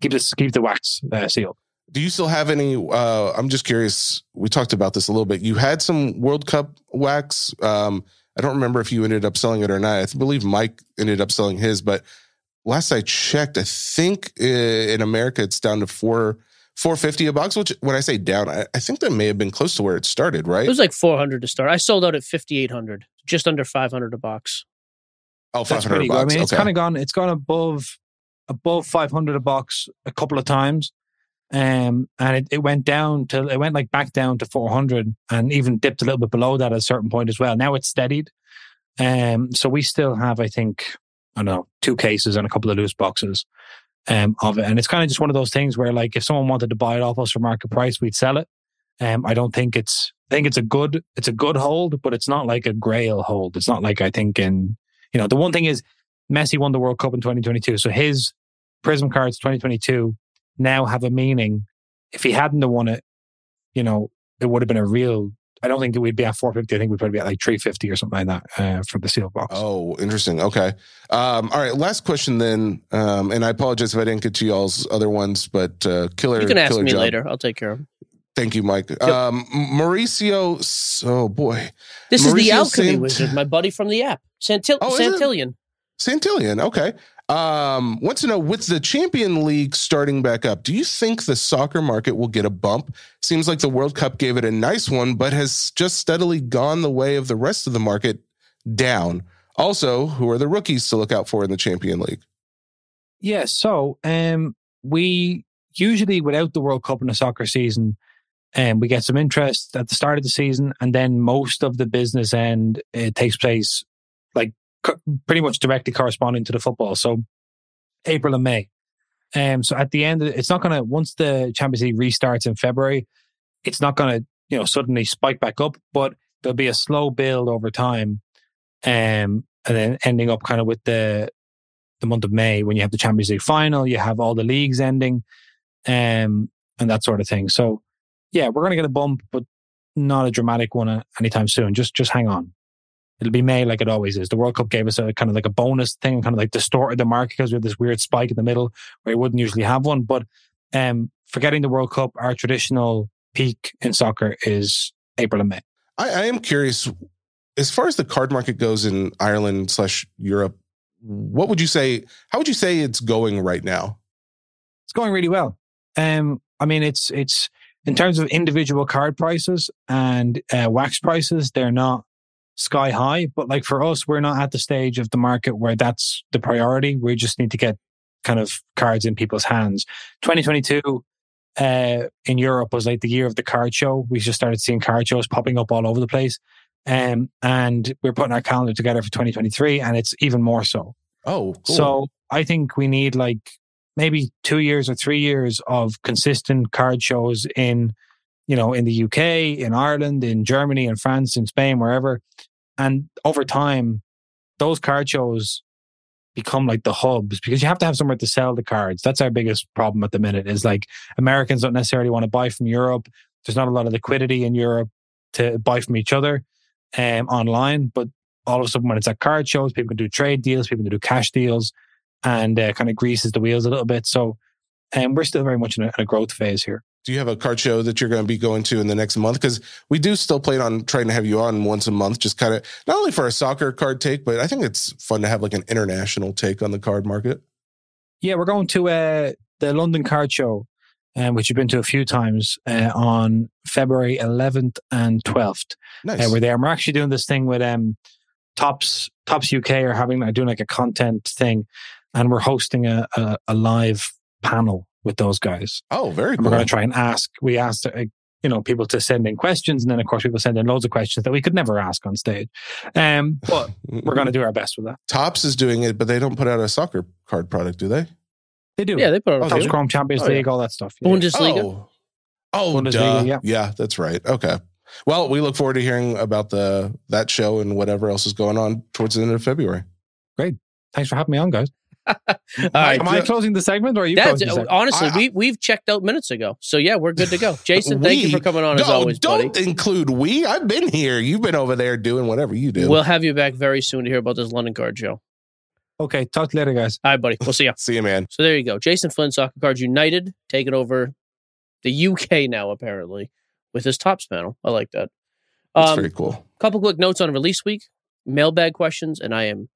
Keep this, keep the wax uh, seal. Do you still have any? Uh, I'm just curious. We talked about this a little bit. You had some World Cup wax. Um, I don't remember if you ended up selling it or not. I believe Mike ended up selling his, but last I checked, I think uh, in America it's down to four four fifty a box. Which when I say down, I, I, think that may have been close to where it started. Right? It was like four hundred to start. I sold out at fifty eight hundred, just under five hundred a box. Oh, five hundred a box. I mean, okay. it's kind of gone. It's gone above above five hundred a box a couple of times. Um, and it, it went down to it went like back down to 400 and even dipped a little bit below that at a certain point as well. Now it's steadied. Um, so we still have, I think, I don't know, two cases and a couple of loose boxes um, of it. And it's kind of just one of those things where, like, if someone wanted to buy it off us for market price, we'd sell it. Um, I don't think it's, I think it's a good, it's a good hold, but it's not like a grail hold. It's not like I think in, you know, the one thing is Messi won the World Cup in 2022. So his Prism cards 2022 now have a meaning. If he hadn't have won it, you know, it would have been a real I don't think we'd be at 450. I think we'd probably be at like 350 or something like that uh, for the seal box. Oh, interesting. Okay. Um, all right. Last question then. Um, and I apologize if I didn't get to y'all's other ones, but uh, killer. You can ask killer me job. later. I'll take care of them. Thank you, Mike. Yep. Um, Mauricio. Oh boy. This Mauricio is the alchemy Sant- wizard, my buddy from the app, Santil- Oh. Santillion. Santillion. Okay. Um, wants to know with the Champion League starting back up, do you think the soccer market will get a bump? Seems like the World Cup gave it a nice one, but has just steadily gone the way of the rest of the market down. Also, who are the rookies to look out for in the Champion League? Yeah. So um, we usually, without the World Cup in the soccer season, um, we get some interest at the start of the season, and then most of the business end it takes place like pretty much directly corresponding to the football. So April and May. Um, so at the end, it's not going to once the Champions League restarts in February, it's not going to you know suddenly spike back up, but there'll be a slow build over time, um, and then ending up kind of with the the month of May when you have the Champions League final, you have all the leagues ending, um, and that sort of thing. So yeah, we're going to get a bump, but not a dramatic one uh, anytime soon. Just just hang on. It'll be May like it always is. The World Cup gave us a kind of like a bonus thing, kind of like distorted the market because we had this weird spike in the middle where you wouldn't usually have one. But um, forgetting the World Cup, our traditional peak in soccer is April and May. I, I am curious, as far as the card market goes in Ireland slash Europe, what would you say? How would you say it's going right now? It's going really well. Um, I mean, it's it's in terms of individual card prices and uh, wax prices, they're not sky high. But like for us, we're not at the stage of the market where that's the priority. We just need to get kind of cards in people's hands. 2022 uh, in Europe was like the year of the card show. We just started seeing card shows popping up all over the place. Um, and we're putting our calendar together for 2023, and it's even more so. Oh, cool. So I think we need like maybe two years or three years of consistent card shows in, you know, in the UK, in Ireland, in Germany, in France, in Spain, wherever. And over time, those card shows become like the hubs because you have to have somewhere to sell the cards. That's our biggest problem at the minute is like Americans don't necessarily want to buy from Europe. There's not a lot of liquidity in Europe to buy from each other um, online, but all of a sudden when it's at card shows, people can do trade deals, people can do cash deals and uh, kind of greases the wheels a little bit. So um, we're still very much in a, in a growth phase here. Do you have a card show that you're going to be going to in the next month? Because we do still plan on trying to have you on once a month, just kind of not only for a soccer card take, but I think it's fun to have like an international take on the card market. Yeah, we're going to uh, the London Card Show, um, which you've been to a few times uh, on February 11th and 12th. Nice. Uh, we're there. And we're actually doing this thing with um, Topps Topps UK are having are doing like a content thing, and we're hosting a, a, a live panel with those guys. Oh, very And cool. we're going to try and ask. We asked, uh, you know, people to send in questions, and then of course people send in loads of questions that we could never ask on stage. Um, but we're going to do our best with that. Topps is doing it, but they don't put out a soccer card product, do they? They do. Yeah, they put out a Topps few. Chrome Champions Oh, yeah. League, all that stuff. Yeah. Bundesliga. Oh, oh Bundesliga, duh. yeah. yeah, that's right. Okay. Well, we look forward to hearing about the that show and whatever else is going on towards the end of February. Great. Thanks for having me on, guys. All right. Am I closing the segment or are you That's, closing the segment? honestly, we we've checked out minutes ago, so yeah, we're good to go. (laughs) Jason, thank you for coming on as always, don't buddy. include we. I've been here. You've been over there doing whatever you do. We'll have you back very soon to hear about this London card show. Okay, talk later, guys. All right, buddy. We'll see you. (laughs) see you, man. So there you go. Jason Flynn, Soccer Cards United, taking over the UK now, apparently, with his Topps panel. I like that. That's Um, very cool. couple quick notes on release week, mailbag questions, and I am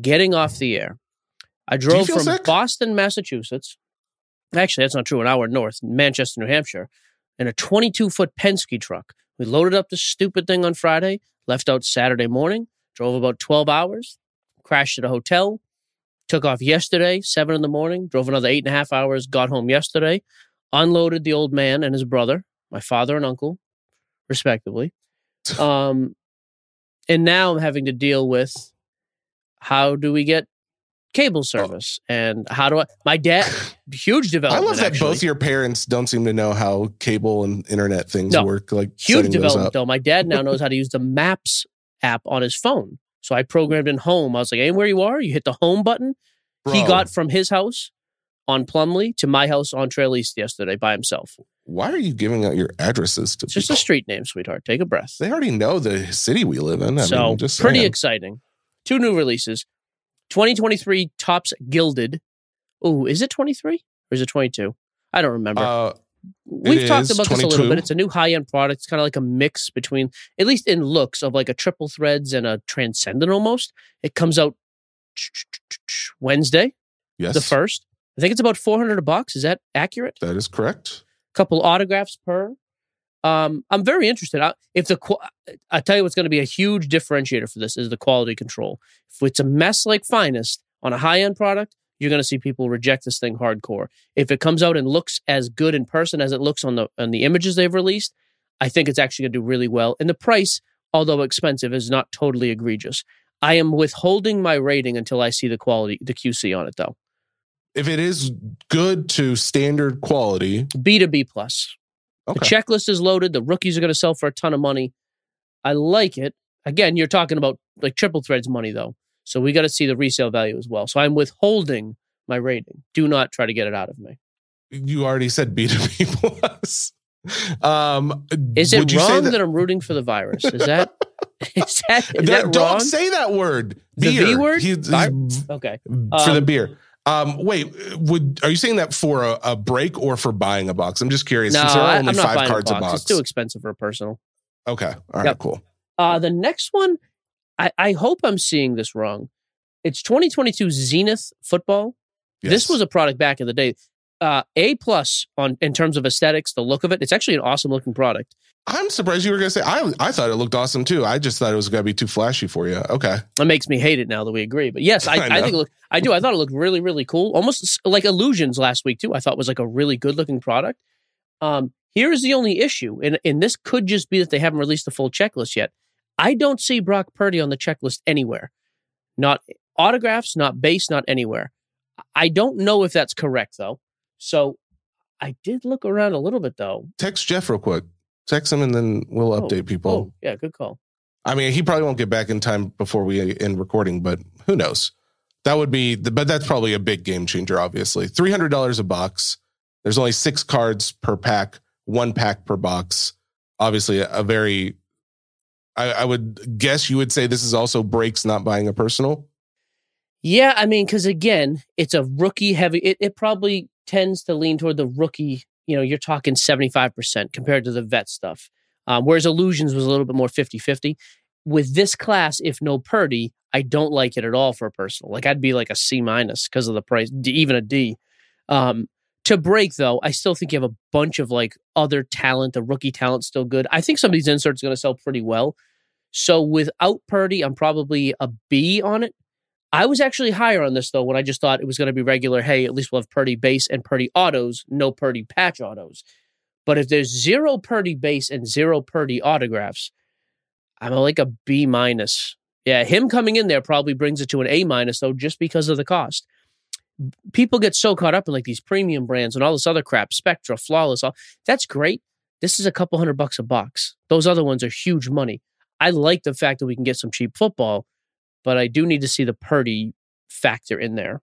getting off the air. I drove from sick? Boston, Massachusetts. Actually, that's not true. An hour north, Manchester, New Hampshire, in a 22 foot Penske truck. We loaded up the stupid thing on Friday, left out Saturday morning, drove about 12 hours, crashed at a hotel, took off yesterday, seven in the morning, drove another eight and a half hours, got home yesterday, unloaded the old man and his brother, my father and uncle, respectively. (laughs) Um, and now I'm having to deal with how do we get cable oh. service and how do I? My dad, huge development. (laughs) I love that actually. both your parents don't seem to know how cable and internet things No. work. Like huge development though. My dad now knows how to use the Maps app on his phone. So I programmed in home. I was like, anywhere you are, you hit the home button. He got from his house on Plumley to my house on Trail East yesterday by himself. Why are you giving out your addresses to It's just a street name, sweetheart. Take a breath. They already know the city we live in. I so mean, pretty exciting. Two new releases. 2023 Topps Gilded. Oh, is it 23 or is it 22? I don't remember. Uh, We've talked about this a little bit. It's a new high end product. It's kind of like a mix between, at least in looks, of like a triple threads and a transcendent almost. It comes out Wednesday, yes, the first. I think it's about 400 bucks. Is that accurate? That is correct. couple autographs per. Um, I'm very interested. I, if the I tell you what's going to be a huge differentiator for this is the quality control. If it's a mess like Finest on a high end product, you're going to see people reject this thing hardcore. If it comes out and looks as good in person as it looks on the on the images they've released, I think it's actually going to do really well. And the price, although expensive, is not totally egregious. I am withholding my rating until I see the quality, the QC on it, though. If it is good to standard quality, B to B plus. The checklist is loaded. The rookies are going to sell for a ton of money. I like it. Again, you're talking about like triple threads money though. So we got to see the resale value as well. So I'm withholding my rating. Do not try to get it out of me. you already said (laughs) B two B plus. Um, Is would it wrong that, I'm rooting for the virus? Is that (laughs) (laughs) is that, is Don't- that don't wrong? say that word. The Beer. V word? He's- he's- okay. for the Um, beer. Um, wait, would are you saying that for a, a break or for buying a box? I'm just curious. No, there are I, am not five buying cards a a box. box. It's too expensive for a personal. okay, all right, Yep. cool. Uh, the next one, I, I hope I'm seeing this wrong. It's 2022 Zenith football. This was a product back in the day. Uh, a plus on in terms of aesthetics, the look of it. It's actually an awesome looking product. I'm surprised you were going to say. I I thought it looked awesome too. I just thought it was going to be too flashy for you. Okay, That makes me hate it now that we agree. But yes, (laughs) I, I I, think look. I do. I thought it looked really, really cool. Almost like Illusions last week too. I thought was like a really good looking product. Um, here's the only issue, and and this could just be that they haven't released the full checklist yet. I don't see Brock Purdy on the checklist anywhere. Not autographs, not base, not anywhere. I don't know if that's correct though. So I did look around a little bit though. text Jeff real quick. Text him and then we'll Oh, update people. Oh, yeah, good call. I mean, he probably won't get back in time before we end recording, but who knows? That would be, the, but that's probably a big game changer. Obviously, three hundred dollars a box. There's only six cards per pack, one pack per box. Obviously, a, a very. I, I would guess you would say this is also breaks not buying a personal. Yeah, I mean, because again, it's a rookie heavy. It, it probably tends to lean toward the rookie. You know, you're talking 75% compared to the vet stuff. Um, whereas Illusions was a little bit more 50 50. With this class, if no Purdy, I don't like it at all for a personal. Like I'd be like a C minus because of the price, even a D. Um, to break though, I still think you have a bunch of like other talent. The rookie talent's still good. I think some of these inserts are going to sell pretty well. So without Purdy, I'm probably a B on it. I was actually higher on this though when I just thought it was going to be regular. Hey, at least we'll have Purdy base and Purdy autos, no Purdy patch autos. But if there's zero Purdy base and zero Purdy autographs, I'm like a B minus. Yeah, him coming in there probably brings it to an A minus though, just because of the cost. People get so caught up in like these premium brands and all this other crap, Spectra, Flawless, all that's great. This is a couple hundred bucks a box. Those other ones are huge money. I like the fact that we can get some cheap football, but I do need to see the Purdy factor in there.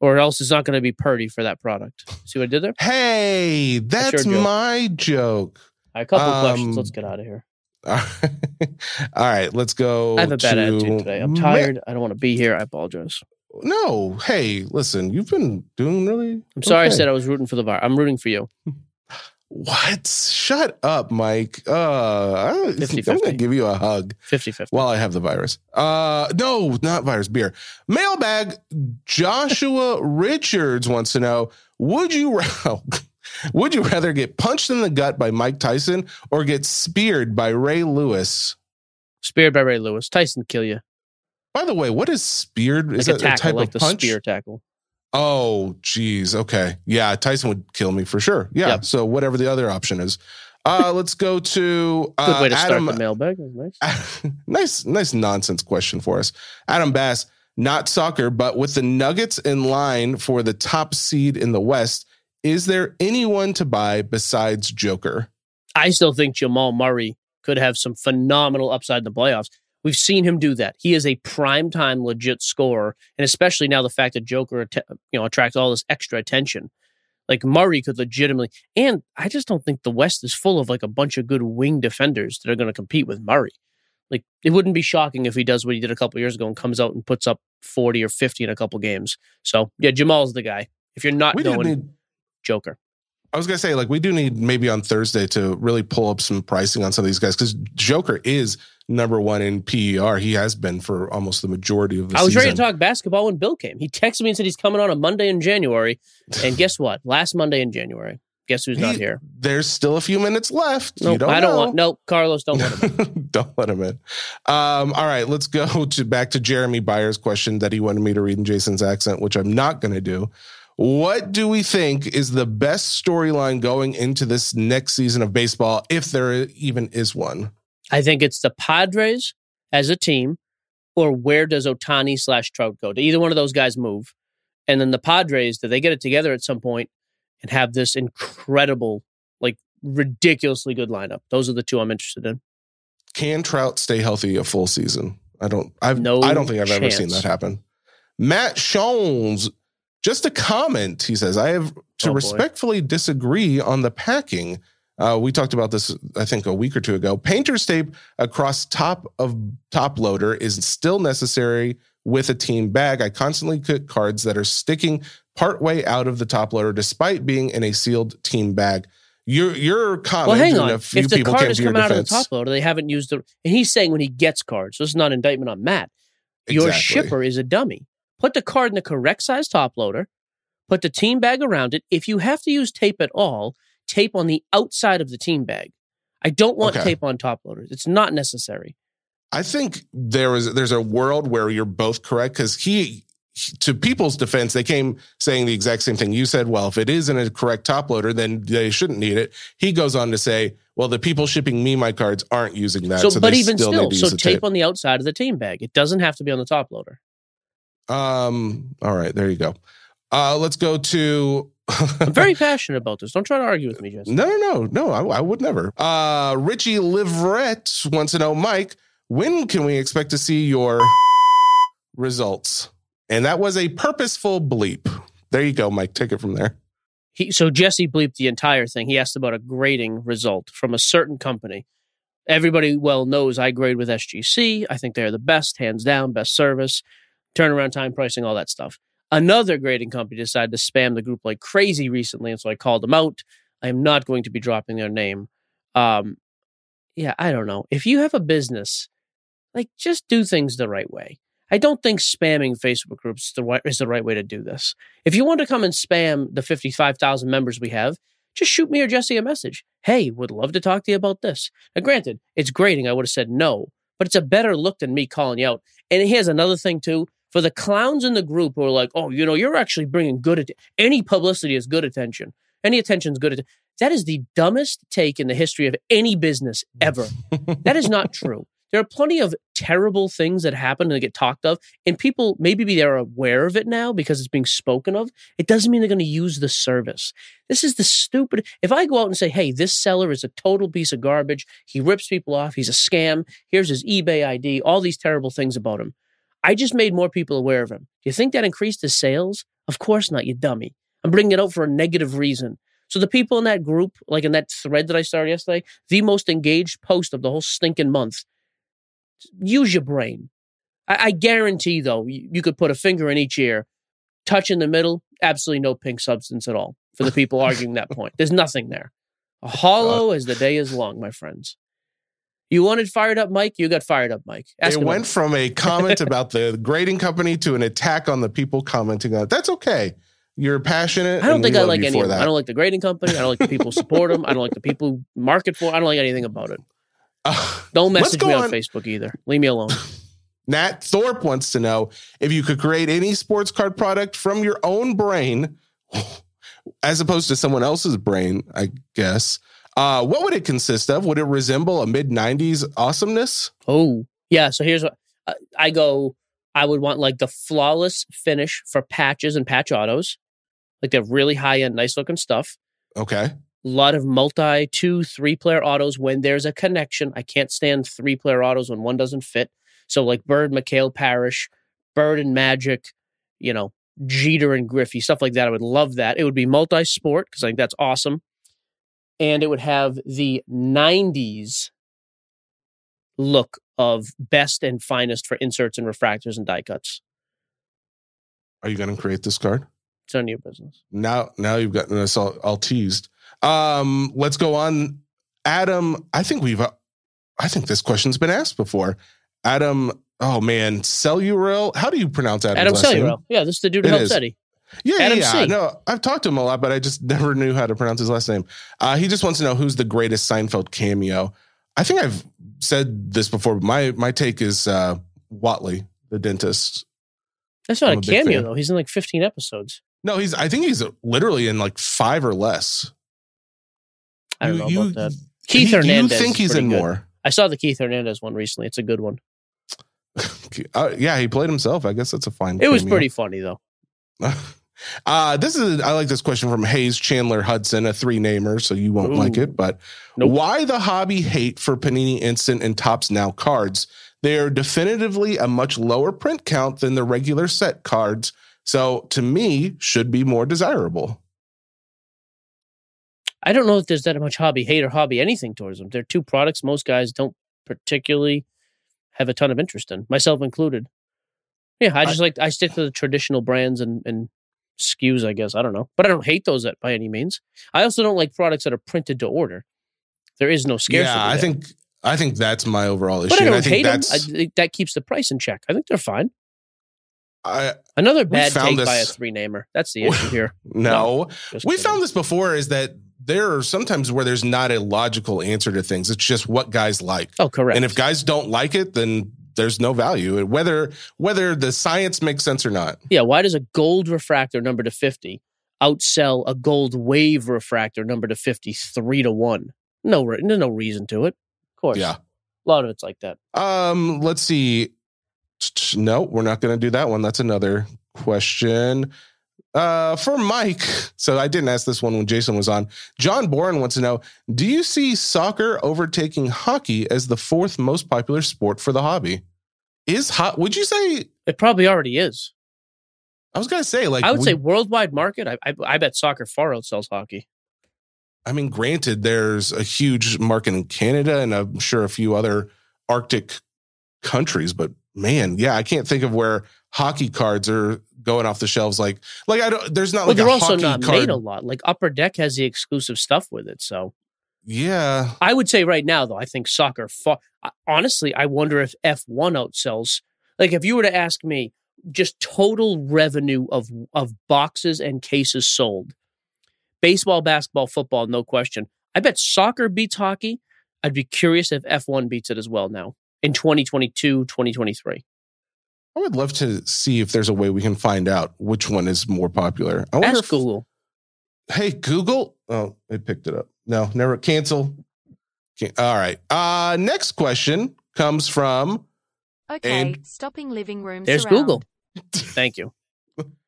or else it's not going to be Purdy for that product. See what I did there? Hey, that's, your joke. my joke. Right, a couple Um, questions. Let's get out of here. (laughs) All right, let's go. I have a bad to attitude today. I'm tired. I don't want to be here. I apologize. no, hey, listen, you've been doing really. I'm sorry I said I was rooting for the VAR. I'm rooting for you. (laughs) What? Shut up, Mike. Uh, I, I'm 50-50. gonna give you a hug 50 50. while I have the virus. Uh, no, not virus. Beer. Mailbag. Joshua (laughs) Richards wants to know: Would you (laughs) would you rather get punched in the gut by Mike Tyson or get speared by Ray Lewis? Speared by Ray Lewis. Tyson kill you. By the way, what is speared? Like Is a that tackle, a type like of the punch? spear tackle. Oh, geez. Okay. Yeah, Tyson would kill me for sure. Yeah. Yep. So whatever the other option is. Uh, (laughs) let's go to uh, Good way to Adam. start the mailbag. Nice. (laughs) nice, nice nonsense question for us. Adam Bass, not soccer, but with the Nuggets in line for the top seed in the West, is there anyone to buy besides Joker? I still think Jamal Murray could have some phenomenal upside in the playoffs. We've seen him do that. He is a prime time legit scorer, and especially now the fact that Joker, you know, attracts all this extra attention. Like Murray could legitimately, and I just don't think the West is full of like a bunch of good wing defenders that are going to compete with Murray. Like it wouldn't be shocking if he does what he did a couple years ago and comes out and puts up forty or fifty in a couple games. So yeah, Jamal's the guy. If you're not We going need. Joker, I was gonna say, like, we do need maybe on Thursday to really pull up some pricing on some of these guys because Joker is number one in PER. He has been for almost the majority of the I was season. ready to talk basketball when Bill came. He texted me and said he's coming on a Monday in January. And (laughs) guess what? Last Monday in January. Guess who's not here? There's still a few minutes left. you Nope, don't I don't know. want. Nope, Carlos, don't want him. (laughs) don't let him in. Um, all right, let's go (laughs) to back to Jeremy Byers' question that he wanted me to read in Jason's accent, which I'm not going to do. What do we think is the best storyline going into this next season of baseball, if there even is one? I think it's the Padres as a team, or where does Ohtani slash Trout go? Do either one of those guys move? And then the Padres, do they get it together at some point and have this incredible, like ridiculously good lineup? Those are the two I'm interested in. Can Trout stay healthy a full season? I don't. I've. No I don't think I've ever seen that happen. Matt Shones, just a comment. He says, "I have to Oh, boy. respectfully disagree on the packing." Uh, we talked about this, I think, a week or two ago. Painter's tape across top of top loader is still necessary with a team bag. I constantly cut cards that are sticking partway out of the top loader, despite being in a sealed team bag. Your your comment, Well, hang on. a few If the card is coming out of the top loader, they haven't used the. And he's saying when he gets cards, so this is not an indictment on Matt. Your Exactly. shipper is a dummy. Put the card in the correct size top loader. Put the team bag around it. If you have to use tape at all, tape on the outside of the team bag. I don't want Okay. tape on top loaders. It's not necessary. I think there is there's a world where you're both correct because he, to people's defense, they came saying the exact same thing. You said, well, if it isn't a correct top loader, then they shouldn't need it. He goes on to say, well, the people shipping me my cards aren't using that. so, So, but even still, still, need to so the tape, on the outside of the team bag. It doesn't have to be on the top loader. Um. All right, there you go. Uh, let's go to. I'm very passionate about this. Don't try to argue with me, Jesse. No, no, no, no. I, I would never. Uh, Richie Liverette wants to know, Mike, when can we expect to see your results? And that was a purposeful bleep. There you go, Mike. Take it from there. he so Jesse bleeped the entire thing. He asked about a grading result from a certain company. Everybody well knows I grade with SGC. I think they're the best, hands down, best service, turnaround time, pricing, all that stuff. Another grading company decided to spam the group like crazy recently, and so I called them out. I am not going to be dropping their name. Um, yeah, I don't know. If you have a business, like just do things the right way. I don't think spamming Facebook groups is the right, way to do this. If you want to come and spam the 55,000 members we have, just shoot me or Jesse a message. Hey, would love to talk to you about this. Now, granted, it's grading. I would have said no, but it's a better look than me calling you out. And here's another thing, too. For the clowns in the group who are like, oh, you know, you're actually bringing good at any publicity is good attention. Any attention is good. Att- that is the dumbest take in the history of any business ever. (laughs) that is not true. There are plenty of terrible things that happen and get talked of, and people maybe be they're aware of it now because it's being spoken of. It doesn't mean they're going to use the service. This is the stupid. If I go out and say, "Hey, this seller is a total piece of garbage. He rips people off. He's a scam. Here's his eBay ID. All these terrible things about him." I just made more people aware of him. Do you think that increased his sales? Of course not, you dummy. I'm bringing it out for a negative reason. So the people in that group, like in that thread that I started yesterday, the most engaged post of the whole stinking month. Use your brain. I, I guarantee, though, you, you could put a finger in each ear, touch in the middle, absolutely no pink substance at all for the people (laughs) arguing that point. There's nothing there. A Hollow as the day is long, my friends. You wanted fired up, Mike. You got fired up, Mike. Ask it went from a comment (laughs) about the grading company to an attack on the people commenting on it. That's okay. You're passionate. I don't think I like any of that. I don't like the grading company. I don't like the people who support them. I don't like the people who market for. I don't like anything about it. (laughs) Uh, don't message me on, on Facebook either. Leave me alone. (laughs) Nat Thorpe wants to know if you could create any sports card product from your own brain, as opposed to someone else's brain, I guess. Uh, what would it consist of? Would it resemble a mid 90s awesomeness? Oh, yeah. So here's what uh, I go I would want like the flawless finish for patches and patch autos. Like they're really high end, nice looking stuff. Okay. A lot of multi two, three player autos when there's a connection. I can't stand three player autos when one doesn't fit. So like Bird, McHale, Parish, Bird and Magic, you know, Jeter and Griffey, stuff like that. I would love that. It would be multi sport because I think that's awesome and it would have the 90s look of best and finest for inserts and refractors and die cuts. Are you going to create this card? It's none of your business. Now, now you've gotten us all, all teased. Um, let's go on. Adam, I think we've, uh, I think this question's been asked before. Adam, oh man, Cellurel. How do you pronounce Adam's Adam Cellurel. Yeah, this is the dude who helped Eddie. Yeah, Adam yeah, C. no, I've talked to him a lot, but I just never knew how to pronounce his last name. Uh, he just wants to know who's the greatest Seinfeld cameo. I think I've said this before, but my my take is uh, Whatley, the dentist. That's not I'm a, a cameo though. He's in like 15 episodes. No, he's. I think he's literally in like five or less. I don't you, know you, about that. Keith he, Hernandez. You think he's in good. more? I saw the Keith Hernandez one recently. It's a good one. (laughs) uh, yeah, he played himself. I guess that's a fine. It cameo. was pretty funny though. (laughs) Uh, this is I like this question from Hayes Chandler Hudson, a three namer, so you won't Ooh. like it. But nope. why the hobby hate for Panini Instant and Topps Now cards? They are definitively a much lower print count than the regular set cards, so to me, should be more desirable. I don't know if there's that much hobby hate or hobby anything towards them. They're two products most guys don't particularly have a ton of interest in, myself included. Yeah, I just I, like I stick to the traditional brands and and SKUs, I guess. I don't know. But I don't hate those by any means. I also don't like products that are printed to order. There is no scarcity. Yeah, I there. think I think that's my overall issue. But I don't I hate them. I think that keeps the price in check. I think they're fine. I, Another bad take this, by a three namer. That's the (laughs) issue here. No, no we found this before. Is that there are sometimes where there's not a logical answer to things. It's just what guys like. Oh, correct. And if guys don't like it, then there's no value whether whether the science makes sense or not. Yeah, why does a gold refractor number to 50 outsell a gold wave refractor number to 53 to 1? No there's no reason to it. Of course. Yeah. A lot of it's like that. Um, let's see. No, we're not going to do that one. That's another question. Uh, for Mike, so I didn't ask this one when Jason was on. John Boren wants to know Do you see soccer overtaking hockey as the fourth most popular sport for the hobby? Is hot? Would you say it probably already is? I was gonna say, like, I would we, say worldwide market. I, I, I bet soccer far outsells hockey. I mean, granted, there's a huge market in Canada and I'm sure a few other Arctic countries, but man, yeah, I can't think of where hockey cards are going off the shelves like like I don't there's not well, like they're also not card. made a lot. Like Upper Deck has the exclusive stuff with it, so yeah. I would say right now though, I think soccer far, honestly, I wonder if F1 outsells like if you were to ask me just total revenue of of boxes and cases sold. Baseball, basketball, football, no question. I bet soccer beats hockey. I'd be curious if F1 beats it as well now in 2022, 2023. I would love to see if there's a way we can find out which one is more popular. I wonder Ask if, Google. Hey, Google. Oh, it picked it up. No, never cancel. All right. Uh, next question comes from. Okay, and, stopping living room. There's surround. Google. (laughs) Thank you.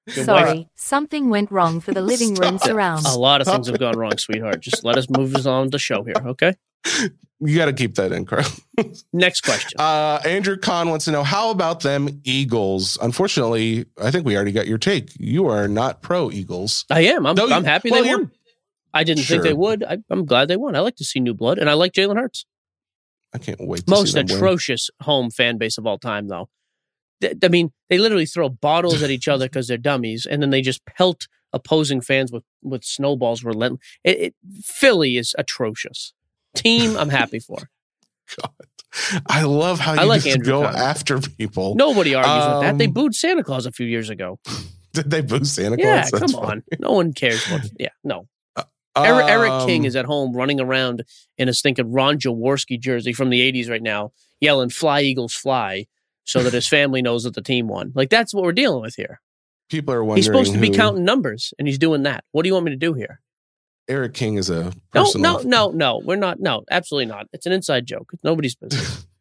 Sorry, wife. something went wrong for the living (laughs) room surround. A lot of things have gone wrong, (laughs) sweetheart. Just let us move on the show here, okay? You got to keep that in, Carl. (laughs) Next question. Uh, Andrew Kahn wants to know how about them Eagles? Unfortunately, I think we already got your take. You are not pro Eagles. I am. I'm, I'm happy well, they won. I didn't think they would. I, I'm glad they won. I like to see new blood, and I like Jalen Hurts. I can't wait. To Most see them win. atrocious home fan base of all time, though. Th- I mean, they literally throw bottles at each other (laughs) because they're dummies, and then they just pelt opposing fans with with snowballs. Relentless. It, it, Philly is atrocious. Team, I'm happy for. (laughs) God. I love how you I like just Andrew go after people. Nobody argues with that. They Um, booed Santa Claus a few years ago. (laughs) Did they boo Santa Claus? Yeah, That's come funny. on. No one cares. What, (laughs) yeah, no. Eric, Eric King Um, is at home running around in a stinking Ron Jaworski jersey from the 80s right now, yelling, Fly, Eagles, fly, so that his family knows that the team won. Like, that's what we're dealing with here. People are wondering. He's supposed to be counting numbers, and he's doing that. What do you want me to do here? Eric King is a No, no, no, no. We're not. No, absolutely not. It's an inside joke. It's nobody's business. (laughs)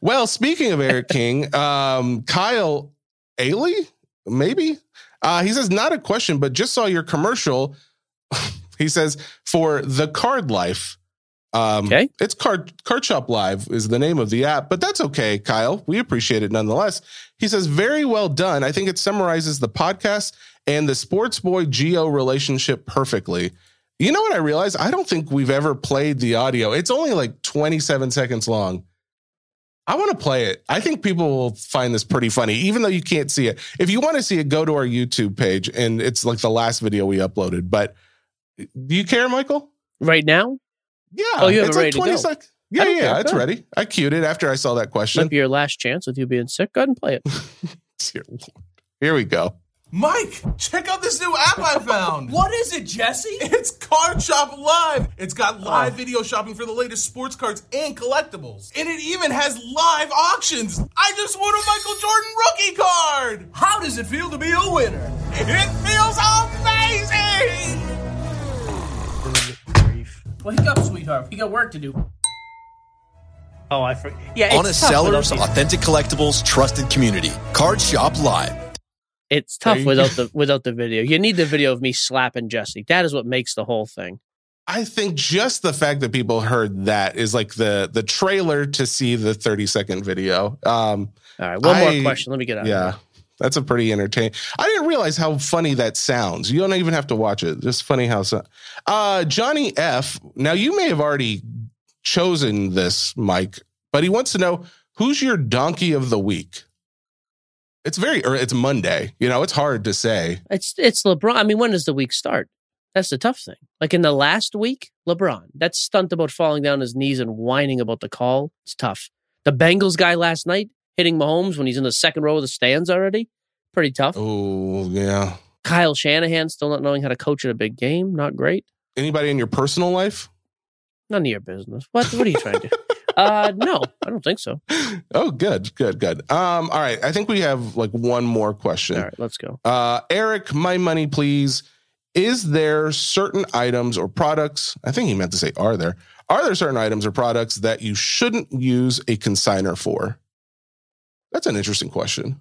Well, speaking of Eric King, (laughs) um, Kyle Ailey, maybe uh, he says not a question, but just saw your commercial. (laughs) he says for the Card Life. Um, Okay. it's Card Card Shop Live is the name of the app, but that's okay, Kyle. We appreciate it nonetheless. He says very well done. I think it summarizes the podcast and the Sports Boy Geo relationship perfectly. You know what I realized? I don't think we've ever played the audio. It's only like 27 seconds long. I want to play it. I think people will find this pretty funny, even though you can't see it. If you want to see it, go to our YouTube page, and it's like the last video we uploaded. But do you care, Michael? right now? Yeah. Oh, you have it's it like ready to 20 go. sec- Yeah, yeah, care. it's Go. ready. I queued it after I saw that question. Might be your last chance with you being sick. Go ahead and play it. (laughs) Here we go. Mike, check out this new app I found. (laughs) what is it, Jesse? It's Card Shop Live. It's got ah. live video shopping for the latest sports cards and collectibles. And it even has live auctions. I just won a Michael Jordan rookie card. How does it feel to be a winner? It feels amazing. Wake up, sweetheart. We got work to do. Oh, I forgot. Yeah, Honest it's tough without sellers, authentic collectibles, trusted community. Card Shop Live. It's tough There without go. the without the video. You need the video of me slapping Jesse. That is what makes the whole thing. I think just the fact that people heard that is like the the trailer to see the 30 second video. Um, All right, one I- more question. Let me get out. Yeah. Here. That's a pretty entertaining. I didn't realize how funny that sounds. You don't even have to watch it. Just funny how. So- uh, Johnny F. Now you may have already chosen this, Mike, but he wants to know who's your donkey of the week. It's very. Or it's Monday. You know, it's hard to say. It's it's LeBron. I mean, when does the week start? That's the tough thing. Like in the last week, LeBron. That stunt about falling down his knees and whining about the call. It's tough. The Bengals guy last night hitting Mahomes when he's in the second row of the stands already. Pretty tough. Oh yeah. Kyle Shanahan still not knowing how to coach in a big game. Not great. Anybody in your personal life? None of your business. What what are you trying to do? (laughs) Uh no, I don't think so. (laughs) Oh, good, good, good. Um, all right. I think we have like one more question. All right, let's go. Uh, Eric, my money, please. Is there certain items or products? I think he meant to say, are there? Are there certain items or products that you shouldn't use a consigner for? That's an interesting question.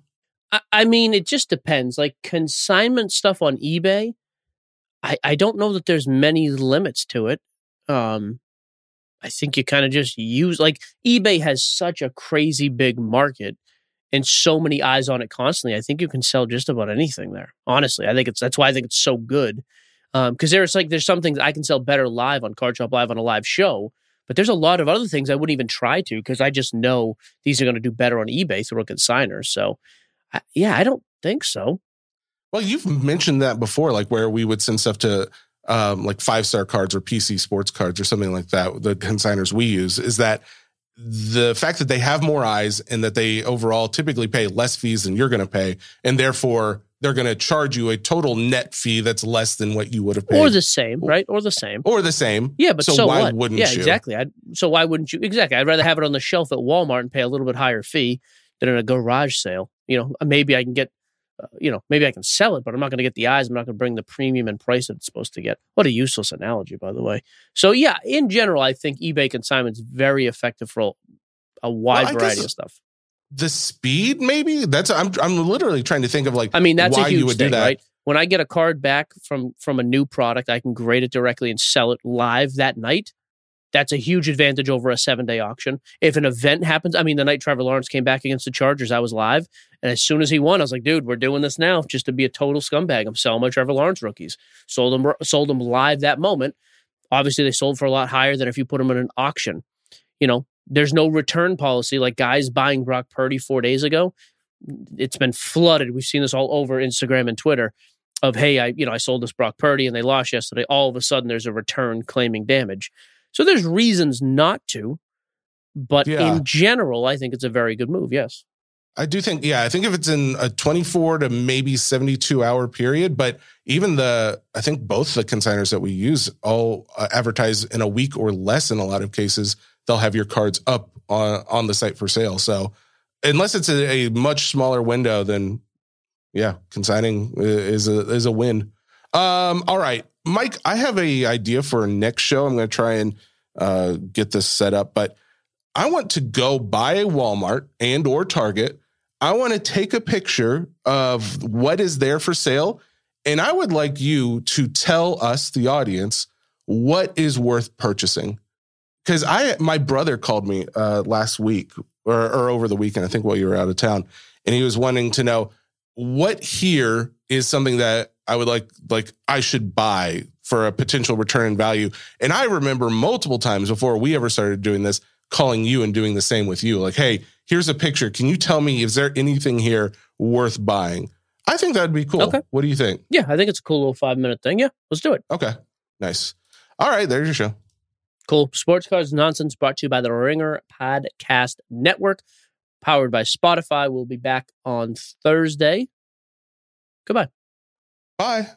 I, I mean, it just depends. Like consignment stuff on eBay, I, I don't know that there's many limits to it. Um, I think you kind of just use like eBay has such a crazy big market and so many eyes on it constantly. I think you can sell just about anything there. Honestly, I think it's that's why I think it's so good. Um, because there's like there's some things I can sell better live on Card Shop Live on a live show, but there's a lot of other things I wouldn't even try to because I just know these are going to do better on eBay through a consigner. So, I, yeah, I don't think so. Well, you've mentioned that before, like where we would send stuff to um, like five star cards or PC sports cards or something like that. The consigners we use is that the fact that they have more eyes and that they overall typically pay less fees than you're going to pay, and therefore they're going to charge you a total net fee that's less than what you would have paid, Or the same, right? Or the same. or the same. Yeah, but so, why what? wouldn't yeah, you? exactly. I'd, so why wouldn't you? Exactly. I'd rather have it on the shelf at Walmart and pay a little bit higher fee than in a garage sale. You know, maybe I can get, uh, you know, maybe I can sell it, but I'm not going to get the eyes. I'm not going to bring the premium and price that it's supposed to get. What a useless analogy, by the way. So yeah, in general, I think eBay consignment's very effective for a, wide I variety of stuff. The speed, maybe that's. I'm. I'm literally trying to think of like. I mean, that's why you would thing, do that. right? When I get a card back from from a new product, I can grade it directly and sell it live that night. That's a huge advantage over a seven day auction. If an event happens, I mean, the night Trevor Lawrence came back against the Chargers, I was live. And as soon as he won, I was like, dude, we're doing this now just to be a total scumbag. I'm selling my Trevor Lawrence rookies. Sold them, sold them live that moment. Obviously, they sold for a lot higher than if you put them in an auction. You know, there's no return policy like guys buying Brock Purdy four days ago. It's been flooded. We've seen this all over Instagram and Twitter of, hey, I, you know, I sold this Brock Purdy and they lost yesterday. All of a sudden, there's a return claiming damage. So there's reasons not to, but Yeah. in general, I think it's a very good move. Yes. I do think, yeah, I think if it's in a 24 to maybe 72 hour period, but even the, I think both the consigners that we use all uh, advertise in a week or less in a lot of cases, they'll have your cards up on, on the site for sale. So unless it's a, a much smaller window, then yeah, consigning is a, is a win. Um, all right, Mike, I have a idea for a next show. I'm going to try and uh, get this set up, but I want to go by a Walmart and or Target. I want to take a picture of what is there for sale. And I would like you to tell us, the audience, what is worth purchasing. Because I my brother called me uh, last week or, or over the weekend, I think while you were out of town, and he was wanting to know what here is something that I would like like I should buy for a potential return in value. And I remember multiple times before we ever started doing this, calling you and doing the same with you. Like, hey, here's a picture. Can you tell me is there anything here worth buying? I think that'd be cool. Okay. What do you think? Yeah, I think it's a cool little five minute thing. Yeah, let's do it. Okay. Nice. All right, there's your show. Cool. Sports Cards Nonsense brought to you by the Ringer Podcast Network, powered by Spotify. We'll be back on Thursday. Goodbye. Bye.